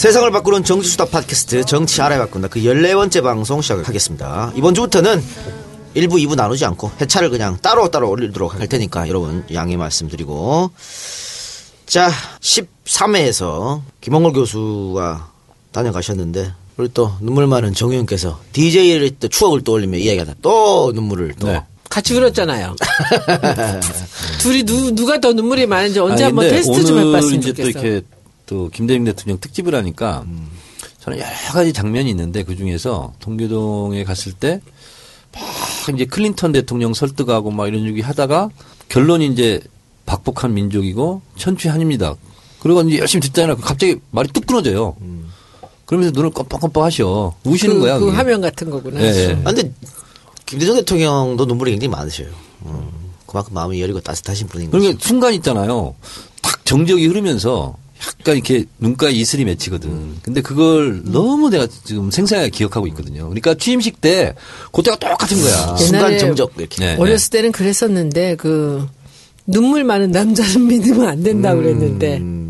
세상을 바꾸는 정치수다 팟캐스트 정치 알아야 바꾼다 그 14번째 방송 시작하겠습니다. 이번 주부터는 1부, 2부 나누지 않고 회차를 그냥 따로따로 올리도록 할 테니까 여러분 양해 말씀드리고 자 13회에서 김원걸 교수가 다녀가셨는데 우리 또 눈물 많은 정의원께서 DJ를 또 추억을 떠올리며 이야기하다 또 눈물을 또 네. 같이 울었잖아요. 둘이 누, 누가 더 눈물이 많은지 언제 아니, 한번 테스트 좀 해봤으면 이제 좋겠어. 또 이렇게 또 김대중 대통령 특집을 하니까 저는 여러 가지 장면이 있는데 그 중에서 동교동에 갔을 때 막 이제 클린턴 대통령 설득하고 막 이런 얘기 하다가 결론이 이제 박복한 민족이고 천추한입니다. 그리고 이제 열심히 듣잖아요. 갑자기 말이 뚝 끊어져요. 그러면서 눈을 껌뻑껌뻑 하셔. 우시는 그, 거야. 그 그게. 화면 같은 거구나. 예, 예. 아, 근데 김대중 대통령도 눈물이 굉장히 많으셔요. 음, 그만큼 마음이 여리고 따뜻하신 분인 거죠. 그러니까 순간 있잖아요. 탁 정적이 흐르면서 약간 이렇게 눈가에 이슬이 맺히거든. 근데 그걸 너무 내가 지금 생생하게 기억하고 있거든요. 그러니까 취임식 때 그때가 똑같은 거야. 순간 정적 이렇게. 네. 어렸을 때는 그랬었는데 그 눈물 많은 남자는 믿으면 안 된다 고 그랬는데 음,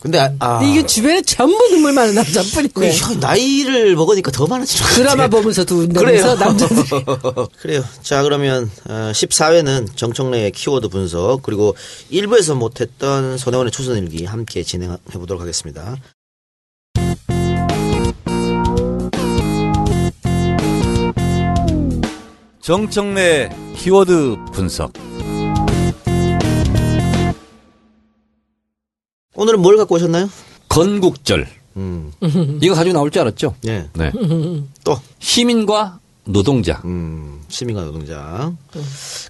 근데 아, 아, 근데 이게 주변에 전부 눈물 많은 그 남자뿐이네. 형, 나이를 먹으니까 더 많아지는 것 드라마 같아요. 보면서도. 운다면서 남자들 그래요. 자, 그러면 어, 14회는 정청래의 키워드 분석 그리고 1부에서 못했던 손혜원의 초선일기 함께 진행해 보도록 하겠습니다. 정청래 키워드 분석. 오늘은 뭘 갖고 오셨나요? 건국절. 음, 이거 가지고 나올 줄 알았죠? 예. 네. 또, 시민과 노동자. 음, 시민과 노동자.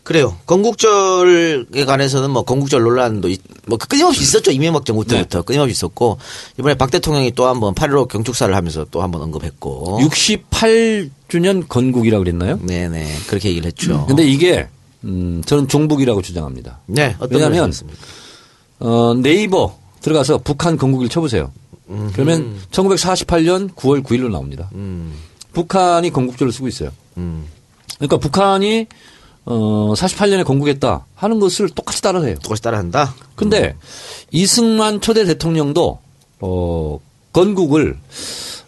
그래요. 건국절에 관해서는 뭐 건국절 논란도 있- 뭐 끊임없이 있었죠. 이명박 정부 때부터 끊임없이 있었고 이번에 박 대통령이 또 한번 8.15 경축사를 하면서 또 한번 언급했고. 68주년 건국이라고 그랬나요? 네네. 그렇게 얘기를 했죠. 근데 이게 음, 저는 종북이라고 주장합니다. 네. 어떤 왜냐면 말씀이십니까? 어, 네이버 들어가서 북한 건국일 쳐보세요. 그러면 1948년 9월 9일로 나옵니다. 음, 북한이 건국절을 쓰고 있어요. 음. 그러니까 북한이 어, 48년에 건국했다 하는 것을 똑같이 따라해요. 똑같이 따라한다? 근데 이승만 초대 대통령도 어, 건국을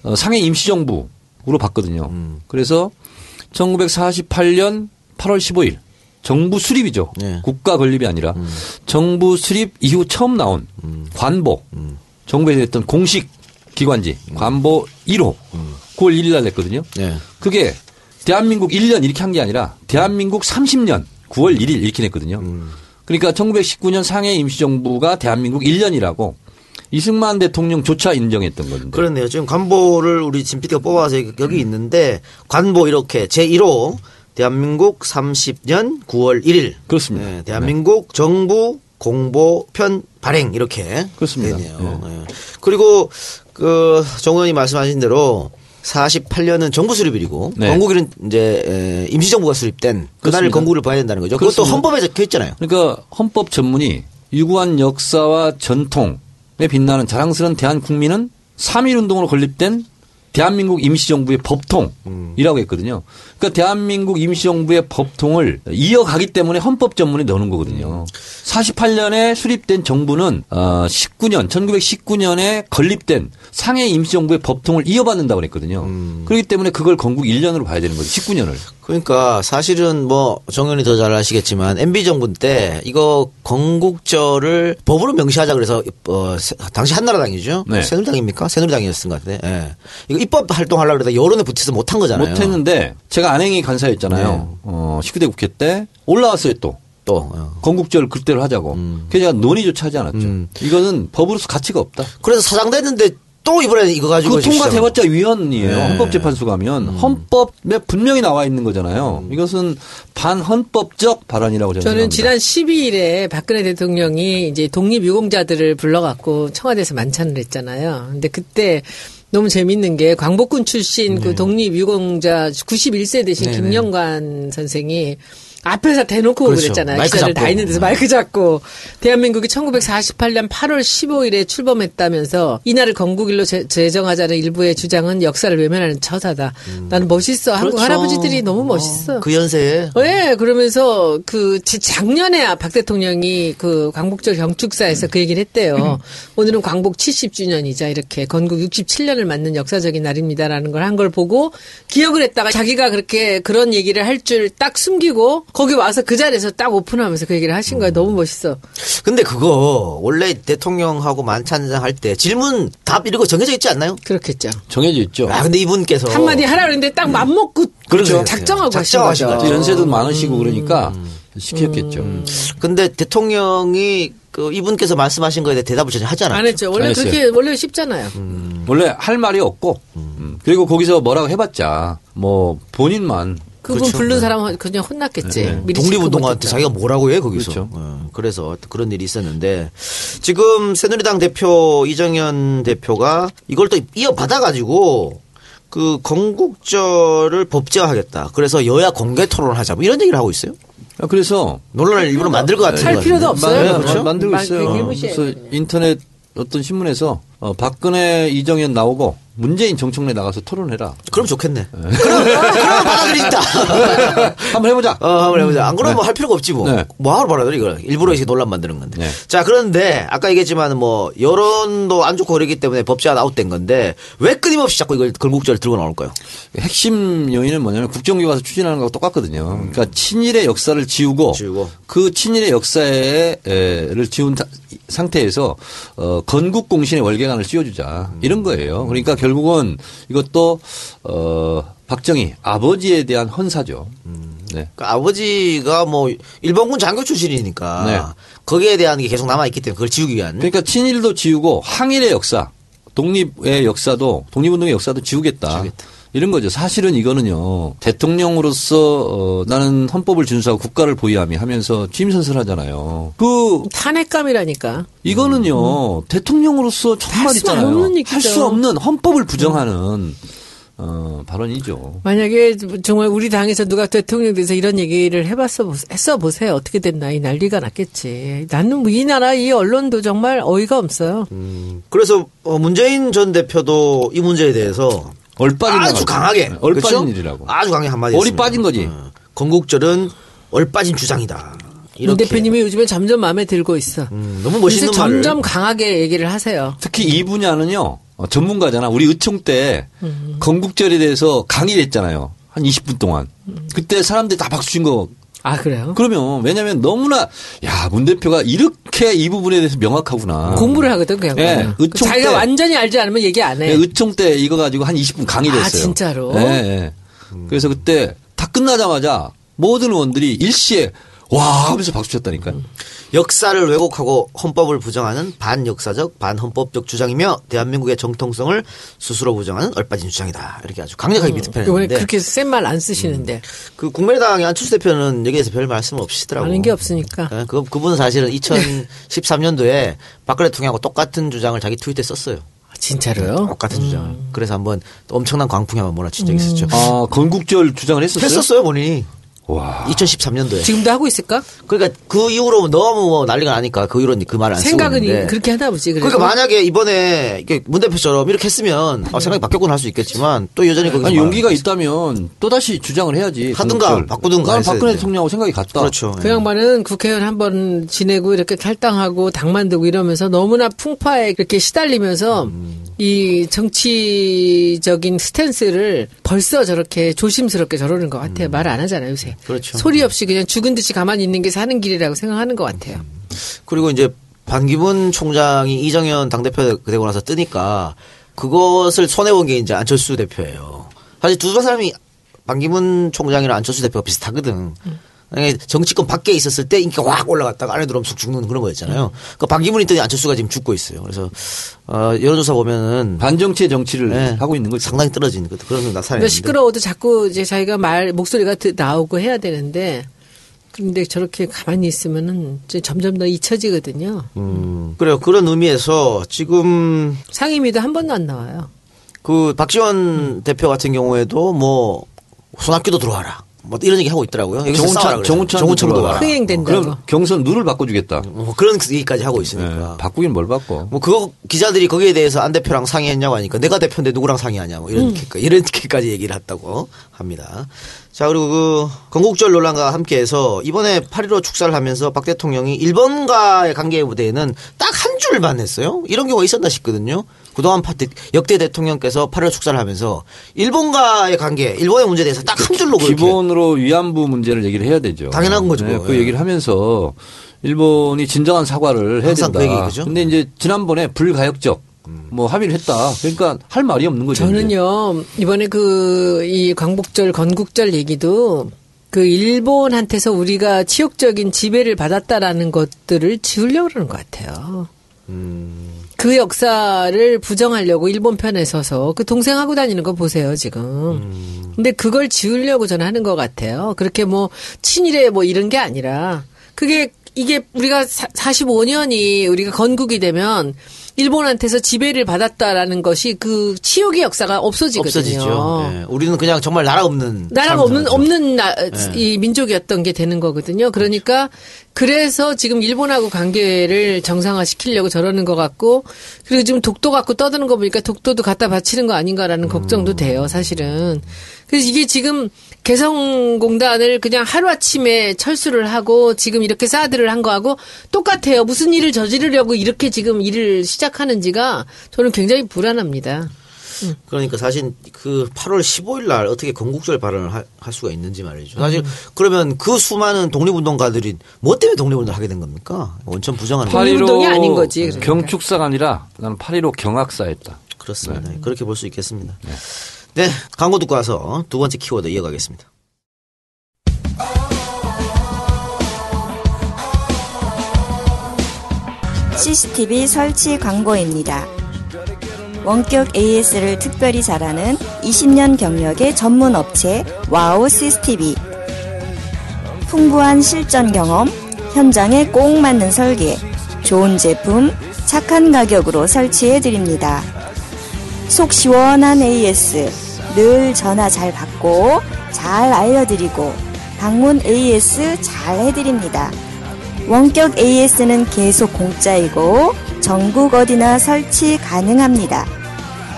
어, 상해 임시정부로 봤거든요. 그래서 1948년 8월 15일 정부 수립이죠. 네. 국가 건립이 아니라 정부 수립 이후 처음 나온 관보 정부에서 했던 공식 기관지 관보 1호 9월 1일 날 냈거든요. 네. 그게 대한민국 1년 이렇게 한 게 아니라 대한민국 30년 9월 1일 이렇게 냈거든요. 그러니까 1919년 상해 임시정부가 대한민국 1년이라고 이승만 대통령조차 인정했던 건데. 그렇네요. 지금 관보를 우리 진 PD가 뽑아서 여기 있는데 관보 이렇게 제 1호 대한민국 30년 9월 1일. 그렇습니다. 네, 대한민국 정부 공보편 발행 이렇게 그렇습니다. 되네요. 네. 그리고 그 정의원이 말씀하신 대로 48년은 정부 수립일이고 네. 건국일은 이제 에, 임시정부가 수립된 그날을. 건국을 봐야 된다는 거죠. 그것도 그렇습니다. 헌법에 적혀 있잖아요. 그러니까 헌법 전문이 유구한 역사와 전통에 빛나는 자랑스러운 대한 국민은 3.1 운동으로 건립된 대한민국 임시정부의 법통이라고 했거든요. 그러니까 대한민국 임시정부의 법통을 이어가기 때문에 헌법 전문에 넣는 거거든요. 48년에 수립된 정부는 어 19년 1919년에 건립된 상해 임시정부의 법통을 이어받는다고 그랬거든요. 그렇기 때문에 그걸 건국 1년으로 봐야 되는 거죠. 19년을. 그러니까 사실은 뭐 정연이 더 잘 아시겠지만 MB 정부 때 이거 건국절을 법으로 명시하자 그래서 어 세- 당시 한나라당이죠. 네. 새누리당입니까? 새누리당이었던 것 같은데. 예. 이거 입법 활동하려고 그러다 여론에 붙어서 못한 거잖아요. 못했는데 제가 안행이 간사였잖아요. 네. 어, 19대 국회 때 올라왔어요 또. 또 어. 건국절 그때로 하자고. 그래서 제가 논의조차 하지 않았죠. 음. 이거는 법으로서 가치가 없다. 그래서 사장됐는데 또 이번에 이거 가지고 지금 통과돼봤자 위헌이에요. 네. 헌법재판소 가면 헌법에 분명히 나와 있는 거잖아요. 이것은 반헌법적 발언이라고 저는 저는 생각합니다. 지난 12일에 박근혜 대통령이 이제 독립 유공자들을 불러갖고 청와대에서 만찬을 했잖아요. 근데 그때 너무 재밌는 게 광복군 출신 그 독립 유공자 91세 되신 네네. 김영관 선생이 앞에서 대놓고 그렇죠. 그랬잖아요 마이크 기자들 다 잡고. 있는 데서 마이크 잡고 대한민국이 1948년 8월 15일에 출범했다면서 이날을 건국일로 제, 제정하자는 일부의 주장은 역사를 외면하는 처사다. 나는 멋있어. 한국 그렇죠. 할아버지들이 너무 멋있어. 그 연세에 네, 그러면서 그 지- 작년에 박 대통령이 그 광복절 경축사에서 그 얘기를 했대요. 오늘은 광복 70주년이자 이렇게 건국 67년을 맞는 역사적인 날입니다라는 걸 한 걸 보고 기억을 했다가 자기가 그렇게 그런 얘기를 할 줄 딱 숨기고 거기 와서 그 자리에서 딱 오픈하면서 그 얘기를 하신 거예요. 너무 멋있어. 근데 그거 원래 대통령하고 만찬장 할 때 질문 답 이런 거 정해져 있지 않나요? 그렇겠죠. 정해져 있죠. 아 근데 이분께서 한마디 하라 그랬는데 딱 맘먹고 그렇죠. 작정하고 하신 작정하신 거죠. 거죠. 연세도 많으시고 그러니까 시켰겠죠. 근데 대통령이 그 이분께서 말씀하신 거에 대해 대답을 전혀 하지 안 않았죠. 했죠. 원래 안. 그렇게 원래 쉽잖아요. 원래 할 말이 없고 음. 그리고 거기서 뭐라고 해봤자 뭐 본인만 그분 그렇죠. 부른 네. 사람은 그냥 혼났겠지. 네. 독립운동가한테 자기가 뭐라고 해 거기서. 그렇죠. 어, 그래서 그런 일이 있었는데 지금 새누리당 대표 이정현 대표가 이걸 또 이어받아 가지고 그 건국절을 법제화하겠다. 그래서 여야 공개 토론하자. 뭐 이런 얘기를 하고 있어요. 아, 그래서 논란을 일부러 만들 것 같은 할거 필요도. 없어요. 만- 네, 그렇죠. 만들고 만- 있어요. 그래서 인터넷 어떤 신문에서 어, 박근혜 이정현 나오고 문재인 정청래 나가서 토론해라. 그럼 좋겠네. 그럼 그럼 받아들인다. 한번 해보자. 어, 한번 해보자. 안 그러면 뭐할 필요가 없지 뭐. 네. 뭐 하러 받아들여 이걸. 일부러 이렇게 논란 만드는 건데. 네. 자, 그런데 아까 얘기했지만 뭐 여론도 안 좋고 그러기 때문에 법제화 아웃된 건데 왜 끊임없이 자꾸 이걸 건국절을 들고 나올까요? 핵심 요인은 뭐냐면 국정교과서 추진하는 거하고 똑같거든요. 그러니까 친일의 역사를 지우고, 지우고. 그 친일의 역사를 지운 타- 상태에서 어, 건국 공신의 월계 관을 씌워주자 이런 거예요. 그러니까 결국은 이것도 어, 박정희 아버지에 대한 헌사죠. 네. 그 아버지가 뭐 일본군 장교 출신이니까 네. 거기에 대한 게 계속 남아 있기 때문에 그걸 지우기 위한. 그러니까 친일도 지우고 항일의 역사, 독립의 역사도 독립운동의 역사도 지우겠다. 지우겠다. 이런 거죠. 사실은 이거는요. 대통령으로서 어, 나는 헌법을 준수하고 국가를 보위하며 하면서 취임 선서하잖아요. 그 탄핵감이라니까. 이거는요. 대통령으로서 정말 할수 있잖아요. 없는 얘기죠. 할수 없는 헌법을 부정하는 어, 발언이죠. 만약에 정말 우리 당에서 누가 대통령 돼서 이런 얘기를 해봤어, 보- 했어 보세요. 어떻게 됐나. 이 난리가 났겠지. 나는 뭐 이 나라 이 언론도 정말 어이가 없어요. 그래서 어, 문재인 전 대표도 이 문제에 대해서 얼빠진 아주. 강하게 네, 얼빠진 그렇죠? 일이라고. 아주 강하게 한마디 얼이 했습니다. 빠진 거지. 어, 건국절은 얼빠진 주장이다. 문 이렇게 대표님이 요즘에 점점 마음에 들고 있어. 음, 너무 멋있는 말을 점점 강하게 얘기를 하세요. 특히 이 분야는요 어, 전문가잖아. 우리 의총 때 건국절에 대해서 강의를 했잖아요. 한 20분 동안. 그때 사람들이 다 박수 친 거. 아 그래요? 그러면 왜냐하면 너무나 야 문 대표가 이렇게 이 부분에 대해서 명확하구나. 공부를 하거든 그냥. 예, 그냥. 의총 자기가 때- 완전히 알지 않으면 얘기 안 해. 네, 의총 때 이거 가지고 한 20분 강의를 아, 했어요. 진짜로? 예, 예. 그래서 그때 다 끝나자마자 모든 의원들이 일시에 와 하면서 박수 쳤다니까요. 역사를 왜곡하고 헌법을 부정하는 반역사적 반헌법적 주장이며 대한민국의 정통성을 스스로 부정하는 얼빠진 주장이다. 이렇게 아주 강력하게 이번에 비판했는데 그렇게 센 말 안 쓰시는데 그 국민의당의 안철수 대표는 여기에서 별 말씀 없으시더라고요. 아는 게 없으니까. 예, 그, 그분은 사실은 2013년도에 박근혜 대통령하고 똑같은 주장을 자기 트위터에 썼어요. 아, 진짜로요? 똑같은 주장을. 그래서 한번 또 엄청난 광풍이 한번 몰아친 적이 있었죠. 아 건국절 주장을 했었어요. 했었어요, 본인이. 와. 2013년도에. 지금도 하고 있을까? 그러니까 그 이후로 너무 뭐 난리가 나니까 그 이후로 그 말을 안 쓰고 생각은 있는데. 그렇게 하나 보지. 그러니까 만약에 이번에 이게 문 대표처럼 이렇게 했으면 아, 생각이 바뀌었구나 할 수 있겠지만 또 여전히 거기서 아니 말- 용기가 있다면 또 다시 주장을 해야지. 하든가 건국절. 바꾸든가 나는 박근혜 돼. 대통령하고 생각이 같다. 그렇죠. 그 양반은 국회의원 한 번 지내고 이렇게 탈당하고 당 만들고 이러면서 너무나 풍파에 그렇게 시달리면서 음. 이 정치적인 스탠스를 벌써 저렇게 조심스럽게 저러는 것 같아요. 말안 하잖아요, 요새. 음. 그렇죠. 소리 없이 그냥 죽은 듯이 가만히 있는 게 사는 길이라고 생각하는 것 같아요. 그리고 이제 반기문 총장이 이정현 당대표 되고 나서 뜨니까 그것을 손해본 게 이제 안철수 대표예요. 사실 두 사람이 반기문 총장이랑 안철수 대표가 비슷하거든. 아니, 정치권 밖에 있었을 때 인기가 확 올라갔다가 안에 들어오면 쑥 죽는 그런 거였잖아요. 그 반기문이 있더니 안철수가 지금 죽고 있어요. 그래서 어, 여론조사 보면은 반정치의 정치를 네, 하고 있는 거죠. 상당히 떨어진 그- 그런 거 그러니까 나타내는데. 시끄러워도 자꾸 이제 자기가 말 목소리가 드- 나오고 해야 되는데 근데 저렇게 가만히 있으면은 이제 점점 더 잊혀지거든요. 음, 그래요. 그런 의미에서 지금 상임위도 한 번도 안 나와요. 그 박지원 대표 같은 경우에도 뭐 손학규도 들어와라. 뭐 이런 얘기 하고 있더라고요. 정우천 정우천도 들어와라. 와라. 흥행된다고. 그럼 경선 룰을 바꿔주겠다. 뭐 그런 얘기까지 하고 네, 있으니까. 바꾸긴 뭘 바꿔. 뭐 그거 기자들이 거기에 대해서 안 대표랑 상의했냐고 하니까 내가 대표인데 누구랑 상의하냐 뭐 이런 게 이렇게까지 얘기를 했다고 합니다. 자 그리고 그 건국절 논란과 함께해서 이번에 8.15 축사를 하면서 박 대통령이 일본과의 관계 무대에는 딱 한 줄만 했어요. 이런 경우가 있었나 싶거든요. 그동안 파- 역대 대통령께서 8.15 축사를 하면서 일본과의 관계, 일본의 문제에 대해서 딱 한 줄로 그렇게 기본으로 위안부 문제를 얘기를 해야 되죠. 당연한 거죠. 네, 그 예. 얘기를 하면서 일본이 진정한 사과를 해야 항상 된다. 그? 근데 이제 지난번에 불가역적 뭐 합의를 했다. 그러니까 할 말이 없는 거죠. 저는요 이번에 그 이 광복절 건국절 얘기도 그 일본한테서 우리가 치욕적인 지배를 받았다라는 것들을 지우려고 그러는 것 같아요. 그 역사를 부정하려고 일본 편에 서서 그 동생 하고 다니는 거 보세요 지금. 근데 그걸 지우려고 저는 하는 것 같아요. 그렇게 뭐 친일에 뭐 이런 게 아니라 그게 이게 우리가 45년이 우리가 건국이 되면 일본한테서 지배를 받았다라는 것이 그 치욕의 역사가 없어지거든요. 없어지죠. 예. 우리는 그냥 정말 나라 없는 나라가 없는. 없는 나, 네. 이 민족이었던 게 되는 거거든요. 그러니까 그래서 지금 일본하고 관계를 정상화 시키려고 저러는 것 같고 그리고 지금 독도 갖고 떠드는 거 보니까 독도도 갖다 바치는 거 아닌가라는 음. 걱정도 돼요. 사실은. 그래서 이게 지금 개성공단을 그냥 하루아침에 철수를 하고 지금 이렇게 사드를 한 거하고 똑같아요. 무슨 일을 저지르려고 이렇게 지금 일을 시작하는지가 저는 굉장히 불안합니다. 그러니까 사실 그 8월 15일 날 어떻게 건국절 발언을 하- 할 수가 있는지 말이죠. 사실 그러면 그 수많은 독립운동가들이 뭐 때문에 독립운동을 하게 된 겁니까? 원천 부정하는 독립운동이 아닌 거지, 그러니까. 경축사가 아니라 나는 8.15 경악사였다. 그렇습니다. 그렇게 볼 수 있겠습니다. 네, 광고 듣고 와서 두 번째 키워드 이어가겠습니다. CCTV 설치 광고입니다. 원격 AS를 특별히 잘하는 20년 경력의 전문 업체 와우 CCTV. 풍부한 실전 경험, 현장에 꼭 맞는 설계, 좋은 제품, 착한 가격으로 설치해 드립니다. 속 시원한 AS, 늘 전화 잘 받고, 잘 알려드리고, 방문 AS 잘 해드립니다. 원격 AS는 계속 공짜이고 전국 어디나 설치 가능합니다.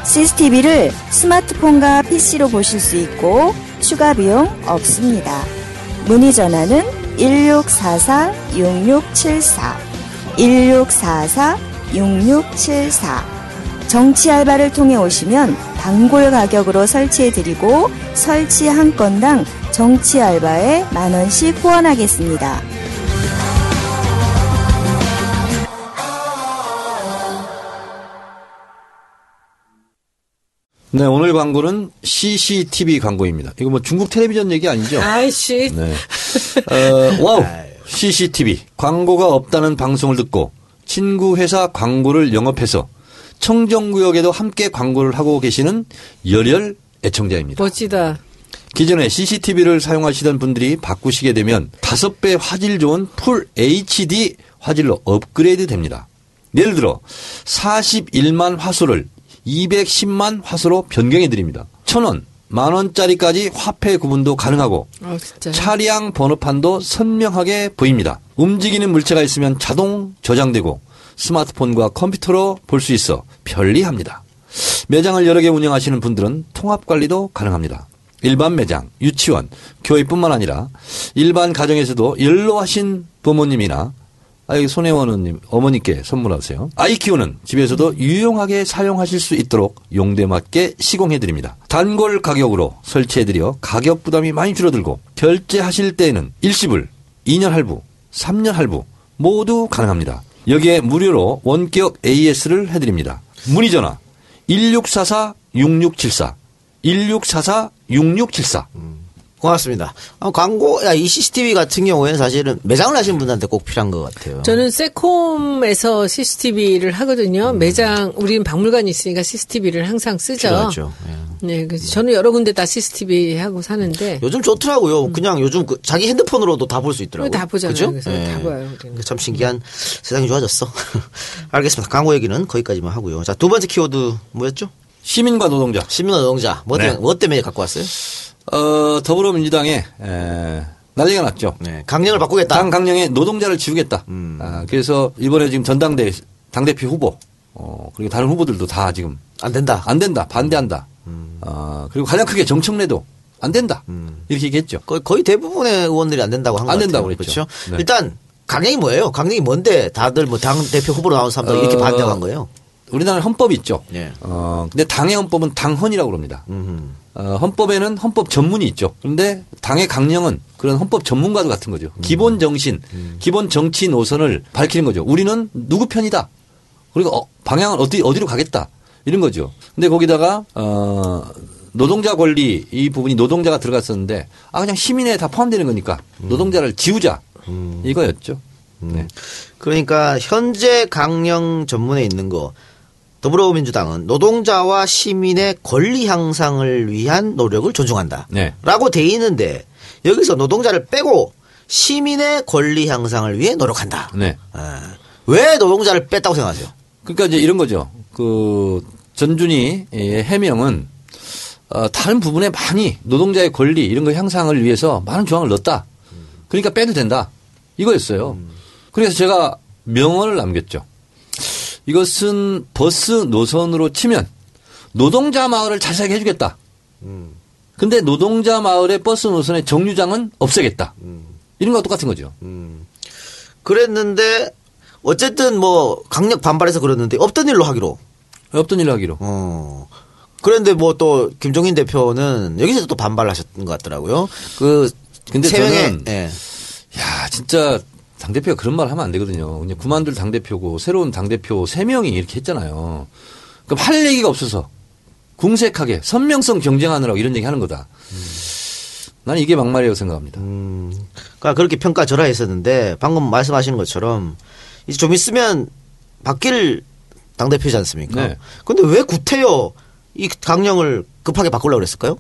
CCTV를 스마트폰과 PC로 보실 수 있고 추가 비용 없습니다. 문의 전화는 1644-6674 1644-6674 정치 알바를 통해 오시면 단골 가격으로 설치해드리고 설치 한 건당 정치 알바에 만 원씩 후원하겠습니다. 네, 오늘 광고는 CCTV 광고입니다. 이거 뭐 중국 텔레비전 얘기 아니죠? 아이씨. 네. 어, 와우. CCTV. 광고가 없다는 방송을 듣고 친구 회사 광고를 영업해서 청정구역에도 함께 광고를 하고 계시는 열혈 애청자입니다. 멋지다. 기존에 CCTV를 사용하시던 분들이 바꾸시게 되면 다섯 배 화질 좋은 full HD 화질로 업그레이드 됩니다. 예를 들어 41만 화소를 210만 화소로 변경해 드립니다. 천 원, 만 원짜리까지 화폐 구분도 가능하고 아, 진짜. 차량 번호판도 선명하게 보입니다. 움직이는 물체가 있으면 자동 저장되고 스마트폰과 컴퓨터로 볼 수 있어 편리합니다. 매장을 여러 개 운영하시는 분들은 통합 관리도 가능합니다. 일반 매장, 유치원, 교회뿐만 아니라 일반 가정에서도 연로하신 부모님이나 아이 손혜원 님 어머니께 선물하세요. 아이 키우는 집에서도 유용하게 사용하실 수 있도록 용도에 맞게 시공해 드립니다. 단골 가격으로 설치해 드려 가격 부담이 많이 줄어들고 결제하실 때에는 일시불, 2년 할부, 3년 할부 모두 가능합니다. 여기에 무료로 원격 AS를 해 드립니다. 문의 전화 1644-6674 1644-6674 고맙습니다. 아, 광고, 야, 이 CCTV 같은 경우에는 사실은 매장을 하시는 분한테 꼭 필요한 것 같아요. 저는 세콤에서 CCTV를 음. 하거든요. 매장, 우리는 박물관이 있으니까 CCTV를 항상 쓰죠. 필요하죠. 예. 네, 그래서 저는 여러 군데 다 CCTV 하고 사는데. 요즘 좋더라고요. 그냥 요즘 그 자기 핸드폰으로도 다 볼 수 있더라고요. 다 보잖아요. 그죠? 그래서 예. 다 봐요, 우리는. 참 신기한 세상이 좋아졌어. 알겠습니다. 광고 얘기는 거기까지만 하고요. 자, 두 번째 키워드 뭐였죠? 시민과 노동자 시민 노동자. 뭐 때문에, 네. 뭐 때문에 갖고 왔어요? 어, 더불어민주당에 에, 난리가 났죠. 네. 강령을 바꾸겠다. 당 강령에 노동자를 지우겠다. 음. 아, 그래서 이번에 지금 전당대 당 대표 후보 어, 그리고 다른 후보들도 다 지금 안 된다. 안 된다. 반대한다. 어, 그리고 가장 크게 정청래도 안 된다. 이렇게 얘기했죠. 거의, 거의 대부분의 의원들이 안 된다고 한것 안 같아요. 된다고 그랬죠. 그렇죠? 네. 일단 강령이 뭐예요? 강령이 뭔데 다들 뭐 당 대표 후보로 나온 사람들 이렇게 어, 반대한 거예요? 우리나라 헌법이 있죠. 예. 어, 근데 당의 헌법은 당헌이라고 그럽니다. 음. 어, 헌법에는 헌법 전문이 있죠. 그런데 당의 강령은 그런 헌법 전문가도 같은 거죠. 기본 정신, 기본 정치 노선을 밝히는 거죠. 우리는 누구 편이다. 그리고 어, 방향은 어디 어디로 가겠다. 이런 거죠. 근데 거기다가 어 노동자 권리 이 부분이 노동자가 들어갔었는데 아 그냥 시민에 다 포함되는 거니까 노동자를 지우자 이거였죠. 네. 그러니까 현재 강령 전문에 있는 거 더불어민주당은 노동자와 시민의 권리 향상을 위한 노력을 존중한다. 네. 라고 돼 있는데 여기서 노동자를 빼고 시민의 권리 향상을 위해 노력한다. 네. 아, 왜 노동자를 뺐다고 생각하세요? 그러니까 이제 이런 거죠. 그 전준희 의 해명은 어, 다른 부분에 많이 노동자의 권리 이런 거 향상을 위해서 많은 조항을 넣었다. 그러니까 빼도 된다. 이거였어요. 그래서 제가 명언을 남겼죠. 이것은 버스 노선으로 치면 노동자 마을을 잘 살게 해주겠다. 근데 노동자 마을의 버스 노선의 정류장은 없애겠다. 이런 거와 똑같은 거죠. 그랬는데 어쨌든 뭐 강력 반발해서 그랬는데 없던 일로 하기로. 없던 일로 하기로. 어. 그런데 뭐 또 김종인 대표는 여기서 또 반발하셨던 것 같더라고요. 그 근데 저는 예. 야, 진짜 당대표가 그런 말 하면 안 되거든요. 그냥 그만둘 당대표고 새로운 당대표 세명이 이렇게 했잖아요. 그럼 할 얘기가 없어서 궁색하게 선명성 경쟁하느라고 이런 얘기 하는 거다. 나는 이게 막말이라고 생각합니다. 음, 그러니까 그렇게 평가절하했었는데 방금 말씀하시는 것처럼 이제 좀 있으면 바뀔 당대표지 않습니까? 네. 근데 왜 구태여 이 강령을 급하게 바꾸려고 그랬을까요?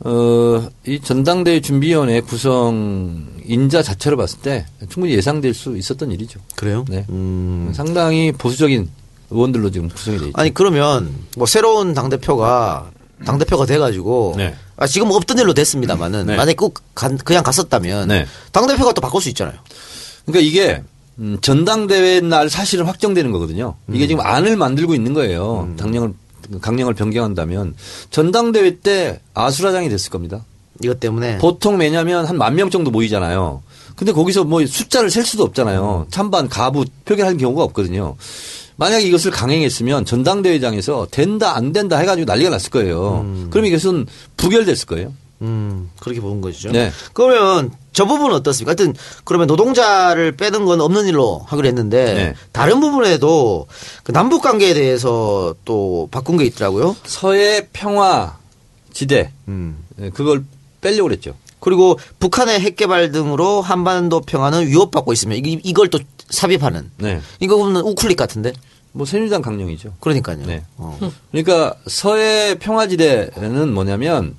어, 이 전당대회 준비위원회 구성 인자 자체로 봤을 때 충분히 예상될 수 있었던 일이죠. 그래요? 네. 음. 상당히 보수적인 의원들로 지금 구성이 돼 있죠. 아니 그러면 뭐 새로운 당 대표가 당 대표가 돼가지고 네. 아, 지금 없던 일로 됐습니다만은 네. 만약에 꼭 간- 그냥 갔었다면 네. 당 대표가 또 바꿀 수 있잖아요. 그러니까 이게 음, 전당대회 날 사실은 확정되는 거거든요. 이게 지금 안을 만들고 있는 거예요. 당령을 강령을 변경한다면 전당대회 때 아수라장이 됐을 겁니다. 이것 때문에 보통 왜냐하면 한 만 명 정도 모이잖아요. 근데 거기서 뭐 숫자를 셀 수도 없잖아요. 찬반 가부 표결하는 경우가 없거든요. 만약에 이것을 강행했으면 전당대회장에서 된다 안 된다 해가지고 난리가 났을 거예요. 그럼 이것은 부결됐을 거예요. 음, 그렇게 보는 것이죠. 네. 그러면 저 부분은 어떻습니까? 하여튼 그러면 노동자를 빼는 건 없는 일로 하기로 했는데 네. 다른 부분에도 그 남북 관계에 대해서 또 바꾼 게 있더라고요. 서해 평화 지대 음. 예, 그걸 빼려고 그랬죠. 그리고 북한의 핵 개발 등으로 한반도 평화는 위협받고 있으면 이- 이걸 또 삽입하는 네. 이거 보면 우클릭 같은데. 뭐 새누리당 강령이죠. 그러니까요. 네. 어. 그러니까 서해 평화지대는 뭐냐면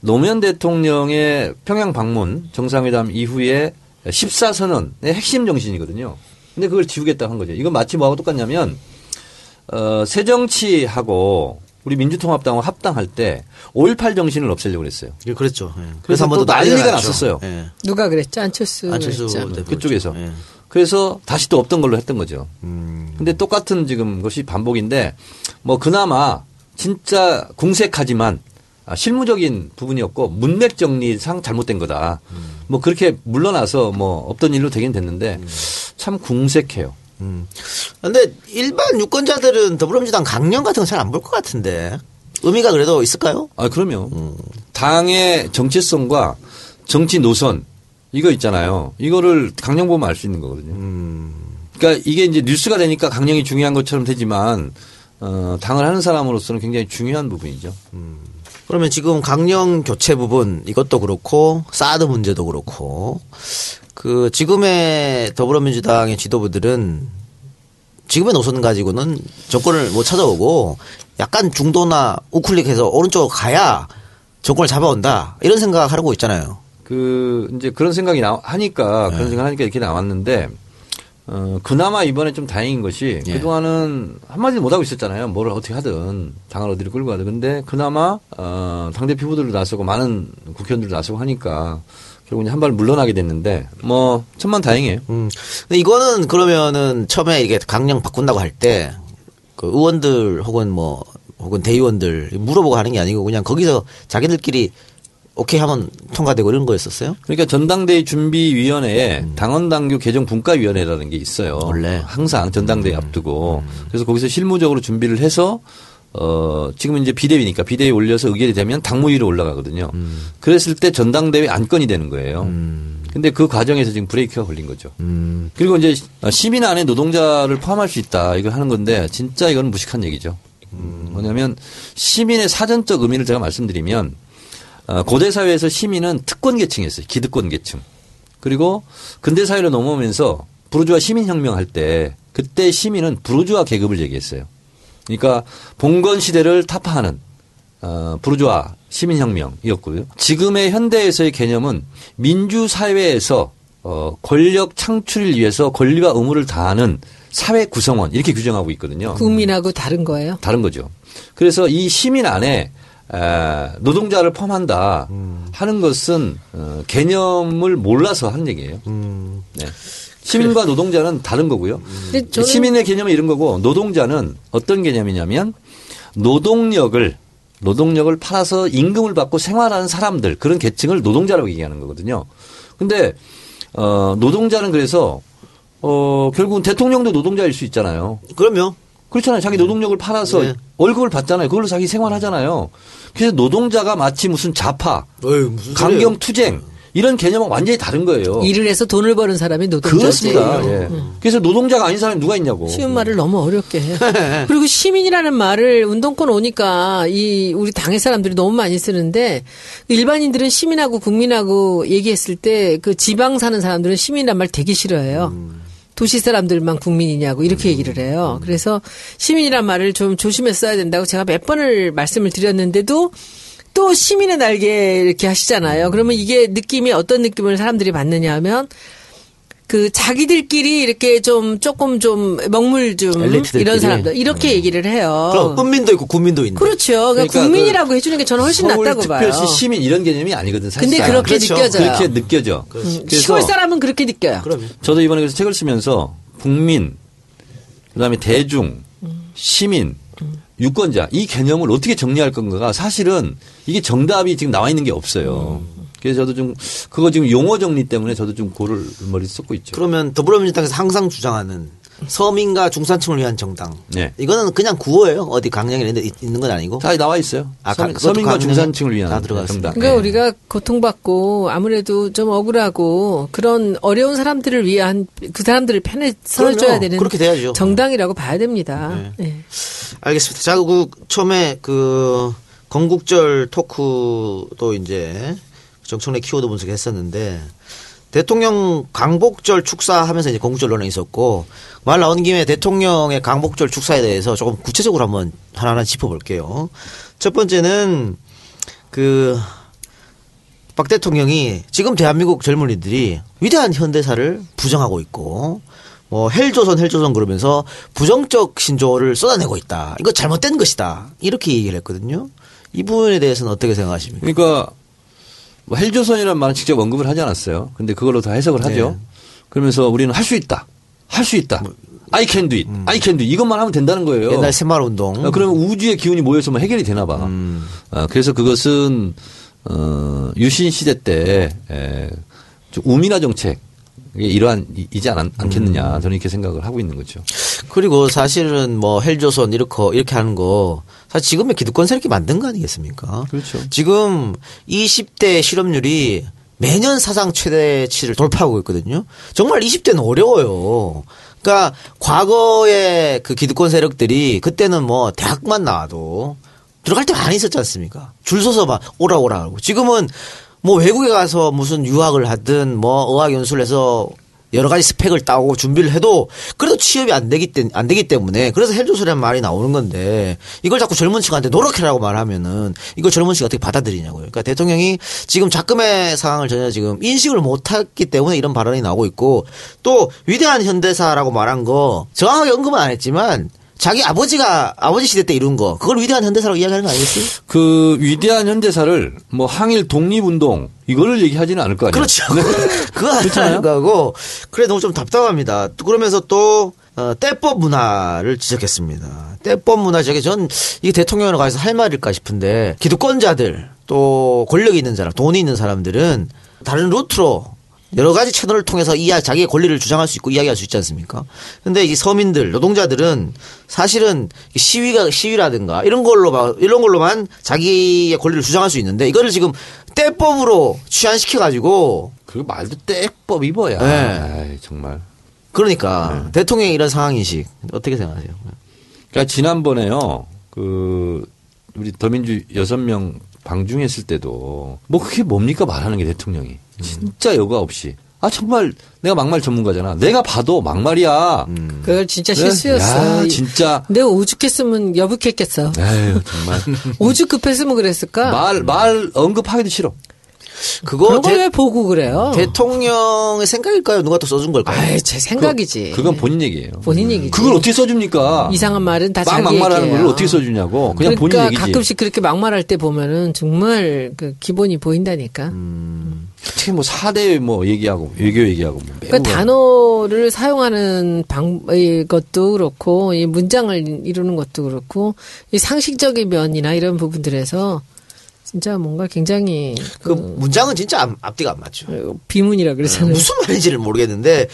노무현 대통령의 평양 방문 정상회담 이후에 14선언의 핵심 정신이거든요. 근데 그걸 지우겠다 한 거죠. 이건 마치 뭐하고 똑같냐면 어, 새정치하고 우리 민주통합당하고 합당할 때 5.18 정신을 없애려고 그랬어요. 예, 그랬죠. 예. 그래서 한번 또더 난리가 난리가 났죠. 났었어요. 예. 누가 그랬죠? 안철수. 안철수 그쪽에서. 예. 그래서 다시 또 없던 걸로 했던 거죠. 음. 근데 똑같은 지금 것이 반복인데 뭐 그나마 진짜 궁색하지만 아, 실무적인 부분이었고 문맥 정리상 잘못된 거다. 뭐 그렇게 물러나서 뭐 없던 일로 되긴 됐는데 참 궁색해요. 음. 근데 일반 유권자들은 더불어민주당 강령 같은 건잘안 볼 것 같은데 의미가 그래도 있을까요? 아 그러면 당의 정체성과 정치 노선 이거 있잖아요. 이거를 강령 보면 알 수 있는 거거든요. 그러니까 이게 이제 뉴스가 되니까 강령이 중요한 것처럼 되지만 어, 당을 하는 사람으로서는 굉장히 중요한 부분이죠. 그러면 지금 강령 교체 부분 이것도 그렇고 사드 문제도 그렇고 그 지금의 더불어민주당의 지도부들은 지금의 노선 가지고는 정권을 못 찾아오고 약간 중도나 우클릭해서 오른쪽으로 가야 정권을 잡아온다 이런 생각하고 있잖아요. 그 이제 그런 생각이 나 하니까 그런 생각 하니까 이렇게 나왔는데 어, 그나마 이번에 좀 다행인 것이 예. 그동안은 한마디도 못하고 있었잖아요. 뭐를 어떻게 하든 당을 어디로 끌고 가든. 근데 그나마 어, 당대표 후보들도 나서고 많은 국회의원들도 나서고 하니까 결국 이제 한 발 물러나게 됐는데 뭐 천만 다행이에요. 음. 근데 이거는 그러면은 처음에 이게 강령 바꾼다고 할 때 그 의원들 혹은 뭐 혹은 대의원들 물어보고 하는 게 아니고 그냥 거기서 자기들끼리 오케이 하면 통과되고 이런 거였었어요? 그러니까 전당대회 준비위원회에 당원당규 개정 분과위원회라는 게 있어요. 원래? 항상 전당대회 앞두고 그래서 거기서 실무적으로 준비를 해서 어 지금 이제 비대위니까 비대위 올려서 의결이 되면 당무위로 올라가거든요. 그랬을 때 전당대회 안건이 되는 거예요. 근데 그 과정에서 지금 브레이크가 걸린 거죠. 음. 그리고 이제 시민 안에 노동자를 포함할 수 있다 이걸 하는 건데 진짜 이건 무식한 얘기죠. 뭐냐면 시민의 사전적 의미를 제가 말씀드리면 어, 고대 사회에서 시민은 특권 계층이었어요. 기득권 계층. 그리고 근대 사회로 넘어오면서 부르주아 시민 혁명 할 때 그때 시민은 부르주아 계급을 얘기했어요. 그러니까 봉건 시대를 타파하는 어, 부르주아 시민 혁명이었고요. 지금의 현대에서의 개념은 민주 사회에서 어, 권력 창출을 위해서 권리와 의무를 다하는 사회 구성원 이렇게 규정하고 있거든요. 국민하고 다른 거예요. 다른 거죠. 그래서 이 시민 안에 에, 노동자를 포함한다 하는 것은 어, 개념을 몰라서 하는 얘기예요. 네. 시민과 노동자는 다른 거고요. 저는 시민의 개념은 이런 거고 노동자는 어떤 개념이냐면 노동력을 노동력을 팔아서 임금을 받고 생활하는 사람들 그런 계층을 노동자라고 얘기하는 거거든요. 근데 어 노동자는 그래서 어 결국은 대통령도 노동자일 수 있잖아요. 그럼요. 그렇잖아요. 자기 노동력을 팔아서 네. 월급을 받잖아요. 그걸로 자기 생활하잖아요. 그래서 노동자가 마치 무슨 어이, 무슨 강경 투쟁 이런 개념은 완전히 다른 거예요. 일을 해서 돈을 버는 사람이 노동자지. 그렇습니다. 예. 그래서 노동자가 아닌 사람이 누가 있냐고. 쉬운 말을 너무 어렵게 해. 그리고 시민이라는 말을 운동권 오니까 이 우리 당의 사람들이 너무 많이 쓰는데 일반인들은 시민하고 국민하고 얘기했을 때 그 지방 사는 사람들은 시민이란 말 되게 싫어해요. 도시 사람들만 국민이냐고 이렇게 얘기를 해요. 그래서 시민이란 말을 좀 조심해서 써야 된다고 제가 몇 번을 말씀을 드렸는데도 또 시민의 날개 이렇게 하시잖아요. 그러면 이게 느낌이 어떤 느낌을 사람들이 받느냐 하면 그 자기들끼리 이렇게 좀 조금 좀 먹물 좀 엘리트들끼리. 이런 사람들 이렇게 얘기를 해요. 그럼 은민도 있고 국민도 있는. 그렇죠. 그러니까 그러니까 국민이라고 해주는 게 저는 훨씬 낫다고 봐요. 서울특별시 시민 이런 개념이 아니거든 사실. 근데 그렇게 그렇죠. 느껴져요. 그렇게 느껴져. 음, 시골 사람은 그렇게 느껴요. 그러면 저도 이번에 그래서 책을 쓰면서 국민, 그다음에 대중, 시민, 유권자 이 개념을 어떻게 정리할 건가가 사실은 이게 정답이 지금 나와 있는 게 없어요. 그래서 저도 좀 그거 지금 용어 정리 때문에 저도 좀 고를 머리 쏟고 있죠. 그러면 더불어민주당에서 항상 주장하는 서민과 중산층을 위한 정당. 네. 이거는 그냥 구호예요. 어디 강령에 있는, 데 있는 건 아니고. 다 나와 있어요. 아, 서민, 서민과 중산층을 위한 다 들어가 정당. 그러니까 네. 우리가 고통받고 아무래도 좀 억울하고 그런 어려운 사람들을 위한 그 사람들을 편에 서줘야. 되는 그렇게 돼야죠. 정당이라고 봐야 됩니다. 네. 알겠습니다. 자, 그 처음에 그 건국절 토크도 이제 정청래 키워드 분석했었는데 대통령 광복절 축사하면서 이제 건국절 논란이 있었고 말 나온 김에 대통령의 광복절 축사에 대해서 조금 구체적으로 한번 하나하나 짚어볼게요. 첫 번째는 그 박 대통령이 지금 대한민국 젊은이들이 위대한 현대사를 부정하고 있고 뭐 헬조선 헬조선 그러면서 부정적 신조어를 쏟아내고 있다. 이거 잘못된 것이다. 이렇게 얘기를 했거든요. 이 부분에 대해서는 어떻게 생각하십니까? 그러니까 뭐 헬조선이라는 말은 직접 언급을 하지 않았어요. 근데 그걸로 다 해석을 하죠. 네. 그러면서 우리는 할 수 있다. 할 수 있다. I can do it. I can do it. 이것만 하면 된다는 거예요. 음. 옛날 새마을 운동. 어, 그러면 우주의 기운이 모여서 뭐 해결이 되나 봐. 어, 그래서 그것은 어, 유신 시대 때 에, 좀 우민화 정책 이러한이지 않, 않겠느냐 저는 이렇게 생각을 하고 있는 거죠. 그리고 사실은 뭐 헬조선 이렇게 이렇게 하는 거 사실 지금의 기득권 세력이 만든 거 아니겠습니까? 그렇죠. 지금 20대 실업률이 매년 사상 최대치를 돌파하고 있거든요. 정말 20대는 어려워요. 그러니까 과거의 그 기득권 세력들이 그때는 뭐 대학만 나와도 들어갈 때 많이 있었지 않습니까? 줄 서서 막 오라 오라 하고 지금은 뭐 외국에 가서 무슨 유학을 하든 뭐 어학 연수를 해서 여러 가지 스펙을 따고 준비를 해도 그래도 취업이 안 되기 때, 안 되기 때문에 그래서 헬조선이라는 말이 나오는 건데 이걸 자꾸 젊은 층한테 노력해라고 말하면은 이걸 젊은 층이 어떻게 받아들이냐고요. 그러니까 대통령이 지금 작금의 상황을 전혀 지금 인식을 못했기 때문에 이런 발언이 나오고 있고 또 위대한 현대사라고 말한 거 정확하게 언급은 안 했지만 자기 아버지가 아버지 시대 때 이룬 거 그걸 위대한 현대사라고 이야기하는 거 아니겠어요? 그 위대한 현대사를 뭐 항일 독립운동 이거를 얘기하지는 않을 거 아니에요. 그렇죠. 네. 그거 하는 거고 그래 너무 좀 답답합니다. 또 그러면서 또 어, 때법 문화를 지적했습니다. 때법 문화 저게 전 이게 대통령으로 가서 할 말일까 싶은데 기득권자들 또 권력이 있는 사람, 돈이 있는 사람들은 다른 루트로 여러 가지 채널을 통해서 이야 자기의 권리를 주장할 수 있고 이야기할 수 있지 않습니까? 근데 이 서민들, 노동자들은 사실은 시위가 시위라든가 이런 걸로 막 이런 걸로만 자기의 권리를 주장할 수 있는데 이거를 지금 때법으로 취한시켜 가지고 그 말도 떼법 입어야. 네. 아이, 정말. 그러니까 네. 대통령의 이런 상황 인식 어떻게 생각하세요? 그러니까 지난번에요. 그 우리 더민주 여섯 명 방중했을 때도 뭐 그게 뭡니까 말하는 게 대통령이 진짜 여과 없이 아 정말 내가 막말 전문가잖아. 내가 봐도 막말이야. 그걸 진짜 네? 실수였어. 야, 진짜. 내가 오죽했으면 여북했겠어. 에휴 정말 오죽 급했으면 그랬을까? 말 말 언급하기도 싫어. 그거 대, 왜 보고 그래요? 대통령의 생각일까요? 누가 또 써준 걸까요? 아이, 제 생각이지. 그 건 본인 얘기예요. 본인 얘기지. 그걸 어떻게 써줍니까? 이상한 말은 다막 자기 막말하는 얘기예요. 걸 어떻게 써주냐고. 그냥 본인 그러니까 얘기지. 가끔씩 그렇게 막말할 때 보면은 정말 그 기본이 보인다니까. 음. 특히 뭐 사대 뭐 얘기하고 외교 얘기하고 뭐 그러니까 단어를 사용하는 방, 이 것도 그렇고, 이 문장을 이루는 것도 그렇고, 이 상식적인 면이나 이런 부분들에서 진짜 뭔가 굉장히 그 문장은 진짜 앞- 앞뒤가 안 맞죠. 그 비문이라 그러잖아요. 무슨 말인지를 모르겠는데